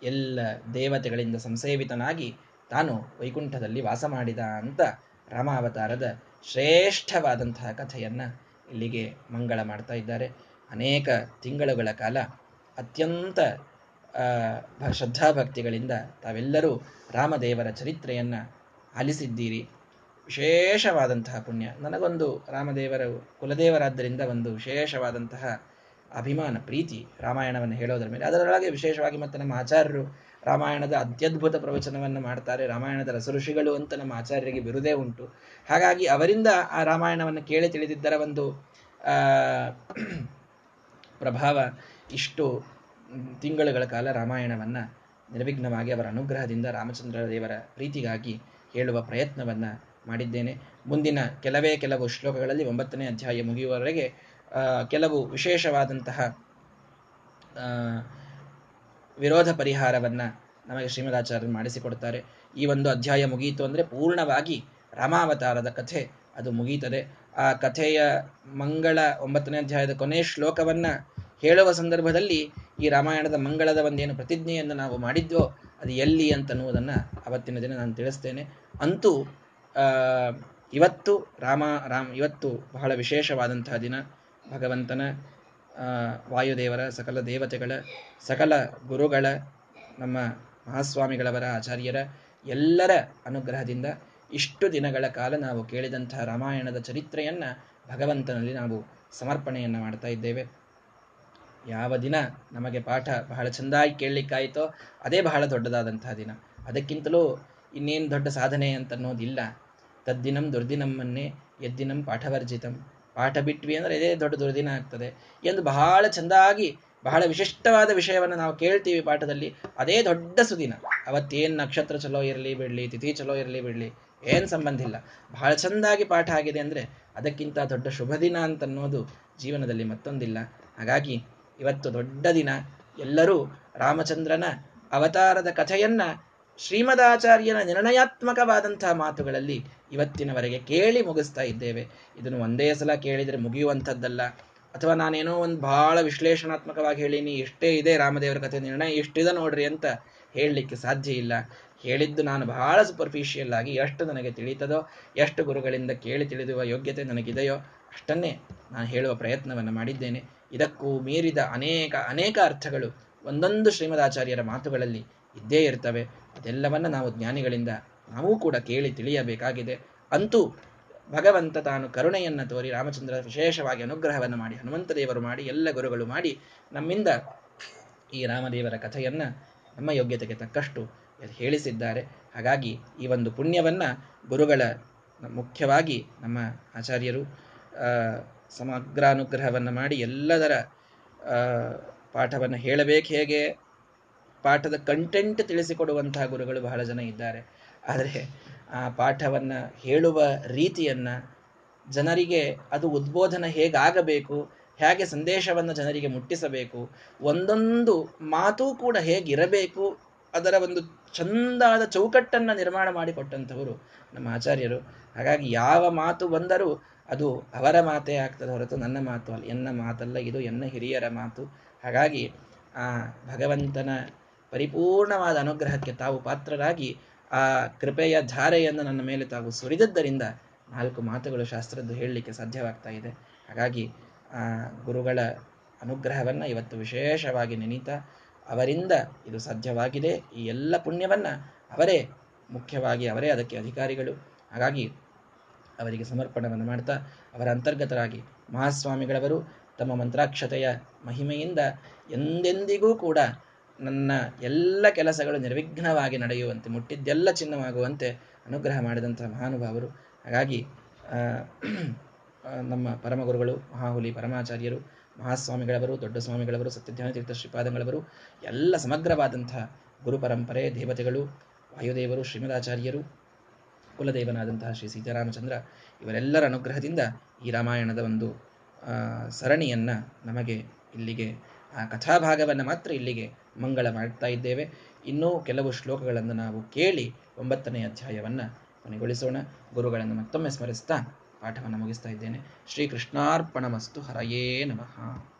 ಎಲ್ಲ ದೇವತೆಗಳಿಂದ ಸಂಸೇವಿತನಾಗಿ ತಾನು ವೈಕುಂಠದಲ್ಲಿ ವಾಸ ಮಾಡಿದ ಅಂತ ರಾಮಾವತಾರದ ಶ್ರೇಷ್ಠವಾದಂತಹ ಕಥೆಯನ್ನ ಇಲ್ಲಿಗೆ ಮಂಗಳ ಮಾಡ್ತಾ ಇದ್ದಾರೆ. ಅನೇಕ ತಿಂಗಳುಗಳ ಕಾಲ ಅತ್ಯಂತ ಶ್ರದ್ಧಾಭಕ್ತಿಗಳಿಂದ ತಾವೆಲ್ಲರೂ ರಾಮದೇವರ ಚರಿತ್ರೆಯನ್ನ ಆಲಿಸಿದ್ದೀರಿ. ವಿಶೇಷವಾದಂತಹ ಪುಣ್ಯ. ನನಗೊಂದು ರಾಮದೇವರ ಕುಲದೇವರಾದ್ದರಿಂದ ಒಂದು ವಿಶೇಷವಾದಂತಹ ಅಭಿಮಾನ, ಪ್ರೀತಿ ರಾಮಾಯಣವನ್ನು ಹೇಳೋದರ ಮೇಲೆ. ಅದರೊಳಗೆ ವಿಶೇಷವಾಗಿ ಮತ್ತು ನಮ್ಮ ಆಚಾರ್ಯರು ರಾಮಾಯಣದ ಅತ್ಯದ್ಭುತ ಪ್ರವಚನವನ್ನು ಮಾಡ್ತಾರೆ. ರಾಮಾಯಣದ ರಸಋಷಿಗಳು ಅಂತ ನಮ್ಮ ಆಚಾರ್ಯರಿಗೆ ಬಿರುದೇ ಉಂಟು. ಹಾಗಾಗಿ ಅವರಿಂದ ಆ ರಾಮಾಯಣವನ್ನು ಕೇಳಿ ತಿಳಿದಿದ್ದರ ಒಂದು ಪ್ರಭಾವ ಇಷ್ಟು ತಿಂಗಳುಗಳ ಕಾಲ ರಾಮಾಯಣವನ್ನು ನಿರ್ವಿಘ್ನವಾಗಿ ಅವರ ಅನುಗ್ರಹದಿಂದ ರಾಮಚಂದ್ರ ದೇವರ ಪ್ರೀತಿಗಾಗಿ ಹೇಳುವ ಪ್ರಯತ್ನವನ್ನು ಮಾಡಿದ್ದೇನೆ. ಮುಂದಿನ ಕೆಲವೇ ಕೆಲವು ಶ್ಲೋಕಗಳಲ್ಲಿ ಒಂಬತ್ತನೇ ಅಧ್ಯಾಯ ಮುಗಿಯುವವರೆಗೆ ಕೆಲವು ವಿಶೇಷವಾದಂತಹ ವಿರೋಧ ಪರಿಹಾರವನ್ನ ನಮಗೆ ಶ್ರೀಮದಾಚಾರ್ಯರು ಮಾಡಿಸಿಕೊಡ್ತಾರೆ. ಈ ಒಂದು ಅಧ್ಯಾಯ ಮುಗಿಯಿತು ಅಂದ್ರೆ ಪೂರ್ಣವಾಗಿ ರಾಮಾವತಾರದ ಕಥೆ ಅದು ಮುಗೀತದೆ. ಆ ಕಥೆಯ ಮಂಗಳ ಒಂಬತ್ತನೇ ಅಧ್ಯಾಯದ ಕೊನೆಯ ಶ್ಲೋಕವನ್ನ ಹೇಳುವ ಸಂದರ್ಭದಲ್ಲಿ ಈ ರಾಮಾಯಣದ ಮಂಗಳದ ಒಂದೇನು ಪ್ರತಿಜ್ಞೆಯನ್ನು ನಾವು ಮಾಡಿದ್ವೋ ಅದು ಎಲ್ಲಿ ಅಂತನ್ನುವುದನ್ನ ಅವತ್ತಿನ ದಿನ ನಾನು ತಿಳಿಸ್ತೇನೆ. ಅಂತೂ ಇವತ್ತು ರಾಮ, ರಾಮ್, ಇವತ್ತು ಬಹಳ ವಿಶೇಷವಾದಂತಹ ದಿನ. ಭಗವಂತನ ವಾಯುದೇವರ ಸಕಲ ದೇವತೆಗಳ, ಸಕಲ ಗುರುಗಳ, ನಮ್ಮ ಮಹಾಸ್ವಾಮಿಗಳವರ, ಆಚಾರ್ಯರ ಎಲ್ಲರ ಅನುಗ್ರಹದಿಂದ ಇಷ್ಟು ದಿನಗಳ ಕಾಲ ನಾವು ಕೇಳಿದಂತಹ ರಾಮಾಯಣದ ಚರಿತ್ರೆಯನ್ನು ಭಗವಂತನಲ್ಲಿ ನಾವು ಸಮರ್ಪಣೆಯನ್ನು ಮಾಡ್ತಾ ಇದ್ದೇವೆ. ಯಾವ ದಿನ ನಮಗೆ ಪಾಠ ಬಹಳ ಚೆಂದಾಗಿ ಕೇಳಲಿಕ್ಕಾಯಿತೋ ಅದೇ ಬಹಳ ದೊಡ್ಡದಾದಂತಹ ದಿನ. ಅದಕ್ಕಿಂತಲೂ ಇನ್ನೇನು ದೊಡ್ಡ ಸಾಧನೆ ಅಂತನ್ನೋದಿಲ್ಲ. ತದ್ದಿನಂ ದುರ್ದಿನಮ್ಮನ್ನೇ ಎದ್ದಿನಂ ಪಾಠವರ್ಜಿತಂ. ಪಾಠ ಬಿಟ್ವಿ ಅಂದ್ರೆ ಇದೇ ದೊಡ್ಡ ದುರ್ದಿನ ಆಗ್ತದೆ. ಎಂದು ಬಹಳ ಚಂದಾಗಿ, ಬಹಳ ವಿಶಿಷ್ಟವಾದ ವಿಷಯವನ್ನು ನಾವು ಕೇಳ್ತೀವಿ ಪಾಠದಲ್ಲಿ. ಅದೇ ದೊಡ್ಡ ಸುದಿನ. ಅವತ್ತೇನು ನಕ್ಷತ್ರ ಚಲೋ ಇರಲಿ ಬಿಡಲಿ, ತಿಥಿ ಚಲೋ ಇರಲಿ ಬಿಡಲಿ, ಏನು ಸಂಬಂಧ ಇಲ್ಲ. ಬಹಳ ಚೆಂದಾಗಿ ಪಾಠ ಆಗಿದೆ ಅಂದರೆ ಅದಕ್ಕಿಂತ ದೊಡ್ಡ ಶುಭ ದಿನ ಅಂತ ಅನ್ನೋದು ಜೀವನದಲ್ಲಿ ಮತ್ತೊಂದಿಲ್ಲ. ಹಾಗಾಗಿ ಇವತ್ತು ದೊಡ್ಡ ದಿನ. ಎಲ್ಲರೂ ರಾಮಚಂದ್ರನ ಅವತಾರದ ಕಥೆಯನ್ನ ಶ್ರೀಮದಾಚಾರ್ಯನ ನಿರ್ಣಯಾತ್ಮಕವಾದಂತಹ ಮಾತುಗಳಲ್ಲಿ ಇವತ್ತಿನವರೆಗೆ ಕೇಳಿ ಮುಗಿಸ್ತಾ ಇದ್ದೇವೆ. ಇದನ್ನು ಒಂದೇ ಸಲ ಕೇಳಿದರೆ ಮುಗಿಯುವಂಥದ್ದಲ್ಲ. ಅಥವಾ ನಾನೇನೋ ಒಂದು ಬಹಳ ವಿಶ್ಲೇಷಣಾತ್ಮಕವಾಗಿ ಹೇಳೀನಿ ಎಷ್ಟೇ ಇದೆ ರಾಮದೇವರ ಕಥೆ, ನಿರ್ಣಯ ಎಷ್ಟಿದೆ ನೋಡ್ರಿ ಅಂತ ಹೇಳಲಿಕ್ಕೆ ಸಾಧ್ಯ ಇಲ್ಲ. ಹೇಳಿದ್ದು ನಾನು ಬಹಳ ಸೂಪರ್ಫಿಷಿಯಲ್ ಆಗಿ ಎಷ್ಟು ನನಗೆ ತಿಳಿತದೋ, ಎಷ್ಟು ಗುರುಗಳಿಂದ ಕೇಳಿ ತಿಳಿದುವ ಯೋಗ್ಯತೆ ನನಗಿದೆಯೋ ಅಷ್ಟನ್ನೇ ನಾನು ಹೇಳುವ ಪ್ರಯತ್ನವನ್ನು ಮಾಡಿದ್ದೇನೆ. ಇದಕ್ಕೂ ಮೀರಿದ ಅನೇಕ ಅನೇಕ ಅರ್ಥಗಳು ಒಂದೊಂದು ಶ್ರೀಮದಾಚಾರ್ಯರ ಮಾತುಗಳಲ್ಲಿ ಇದ್ದೇ ಇರ್ತವೆ. ಅದೆಲ್ಲವನ್ನ ನಾವು ಜ್ಞಾನಿಗಳಿಂದ ನಾವು ಕೂಡ ಕೇಳಿ ತಿಳಿಯಬೇಕಾಗಿದೆ. ಅಂತೂ ಭಗವಂತ ತಾನು ಕರುಣೆಯನ್ನ ತೋರಿ ರಾಮಚಂದ್ರ ವಿಶೇಷವಾಗಿ ಅನುಗ್ರಹವನ್ನು ಮಾಡಿ ಹನುಮಂತ ದೇವರು ಮಾಡಿ, ಎಲ್ಲ ಗುರುಗಳು ಮಾಡಿ ನಮ್ಮಿಂದ ಈ ರಾಮದೇವರ ಕಥೆಯನ್ನ ನಮ್ಮ ಯೋಗ್ಯತೆಗೆ ತಕ್ಕಷ್ಟು ಹೇಳಿಸಿದ್ದಾರೆ. ಹಾಗಾಗಿ ಈ ಒಂದು ಪುಣ್ಯವನ್ನ ಗುರುಗಳ ಮುಖ್ಯವಾಗಿ ನಮ್ಮ ಆಚಾರ್ಯರು ಸಮಗ್ರ ಅನುಗ್ರಹವನ್ನು ಮಾಡಿ ಎಲ್ಲದರ ಪಾಠವನ್ನು ಹೇಳಬೇಕು ಹೇಗೆ? ಪಾಠದ ಕಂಟೆಂಟ್ ತಿಳಿಸಿಕೊಡುವಂತಹ ಗುರುಗಳು ಬಹಳ ಜನ ಇದ್ದಾರೆ. ಆದರೆ ಆ ಪಾಠವನ್ನ ಹೇಳುವ ರೀತಿಯನ್ನ ಜನರಿಗೆ ಅದು ಉದ್ಬೋಧನ ಹೇಗಾಗಬೇಕು, ಹೇಗೆ ಸಂದೇಶವನ್ನು ಜನರಿಗೆ ಮುಟ್ಟಿಸಬೇಕು, ಒಂದೊಂದು ಮಾತು ಕೂಡ ಹೇಗಿರಬೇಕು, ಅದರ ಒಂದು ಚಂದಾದ ಚೌಕಟ್ಟನ್ನ ನಿರ್ಮಾಣ ಮಾಡಿಕೊಟ್ಟಂಥವರು ನಮ್ಮ ಆಚಾರ್ಯರು. ಹಾಗಾಗಿ ಯಾವ ಮಾತು ಬಂದರೂ ಅದು ಅವರ ಮಾತೇ ಆಗ್ತದೆ ಹೊರತು ನನ್ನ ಮಾತು ಅಲ್ಲ, ಎನ್ನ ಮಾತಲ್ಲ, ಇದು ಎನ್ನ ಹಿರಿಯರ ಮಾತು. ಹಾಗಾಗಿ ಆ ಭಗವಂತನ ಪರಿಪೂರ್ಣವಾದ ಅನುಗ್ರಹಕ್ಕೆ ತಾವು ಪಾತ್ರರಾಗಿ ಆ ಕೃಪೆಯ ಧಾರೆಯನ್ನು ನನ್ನ ಮೇಲೆ ತಾವು ಸುರಿದದ್ದರಿಂದ ನಾಲ್ಕು ಮಾತುಗಳು ಶಾಸ್ತ್ರದ್ದು ಹೇಳಲಿಕ್ಕೆ ಸಾಧ್ಯವಾಗ್ತಾ ಇದೆ. ಹಾಗಾಗಿ ಆ ಗುರುಗಳ ಅನುಗ್ರಹವನ್ನು ಇವತ್ತು ವಿಶೇಷವಾಗಿ ನೆನೀತಾ ಅವರಿಂದ ಇದು ಸಾಧ್ಯವಾಗಿದೆ. ಈ ಎಲ್ಲ ಪುಣ್ಯವನ್ನು ಅವರೇ, ಮುಖ್ಯವಾಗಿ ಅವರೇ, ಅದಕ್ಕೆ ಅಧಿಕಾರಿಗಳು, ಹಾಗಾಗಿ ಅವರಿಗೆ ಸಮರ್ಪಣವನ್ನು ಮಾಡ್ತಾ ಅವರ ಅಂತರ್ಗತರಾಗಿ ಮಹಾಸ್ವಾಮಿಗಳವರು ತಮ್ಮ ಮಂತ್ರಾಕ್ಷತೆಯ ಮಹಿಮೆಯಿಂದ ಎಂದೆಂದಿಗೂ ಕೂಡ ನನ್ನ ಎಲ್ಲ ಕೆಲಸಗಳು ನಿರ್ವಿಘ್ನವಾಗಿ ನಡೆಯುವಂತೆ, ಮುಟ್ಟಿದ್ದೆಲ್ಲ ಚಿನ್ನವಾಗುವಂತೆ ಅನುಗ್ರಹ ಮಾಡಿದಂತಹ ಮಹಾನುಭಾವರು. ಹಾಗಾಗಿ ನಮ್ಮ ಪರಮಗುರುಗಳು, ಮಹಾಹುಲಿ ಪರಮಾಚಾರ್ಯರು, ಮಹಾಸ್ವಾಮಿಗಳವರು, ದೊಡ್ಡ ಸ್ವಾಮಿಗಳವರು ಸತ್ಯಧ್ಯಾನ ತೀರ್ಥ ಶ್ರೀಪಾದಂಗಳವರು, ಎಲ್ಲ ಸಮಗ್ರವಾದಂತಹ ಗುರು ಪರಂಪರೆ, ದೇವತೆಗಳು, ವಾಯುದೇವರು, ಶ್ರೀಮದಾಚಾರ್ಯರು, ಕುಲದೇವನಾದಂತಹ ಶ್ರೀ ಸೀತಾರಾಮಚಂದ್ರ, ಇವರೆಲ್ಲರ ಅನುಗ್ರಹದಿಂದ ಈ ರಾಮಾಯಣದ ಒಂದು ಸರಣಿಯನ್ನು ನಮಗೆ ಇಲ್ಲಿಗೆ ಆ ಕಥಾಭಾಗವನ್ನು ಮಾತ್ರ ಇಲ್ಲಿಗೆ ಮಂಗಳ ಮಾಡ್ತಾ ಇದ್ದೇವೆ. ಇನ್ನೂ ಕೆಲವು ಶ್ಲೋಕಗಳನ್ನು ನಾವು ಕೇಳಿ ಒಂಬತ್ತನೇ ಅಧ್ಯಾಯವನ್ನು ಕೊನೆಗೊಳಿಸೋಣ. ಗುರುಗಳನ್ನು ಮತ್ತೊಮ್ಮೆ ಸ್ಮರಿಸ್ತಾ ಪಾಠವನ್ನು ಮುಗಿಸ್ತಾ ಇದ್ದೇನೆ. ಶ್ರೀಕೃಷ್ಣಾರ್ಪಣಮಸ್ತು ಹರಯೇ ನಮಃ.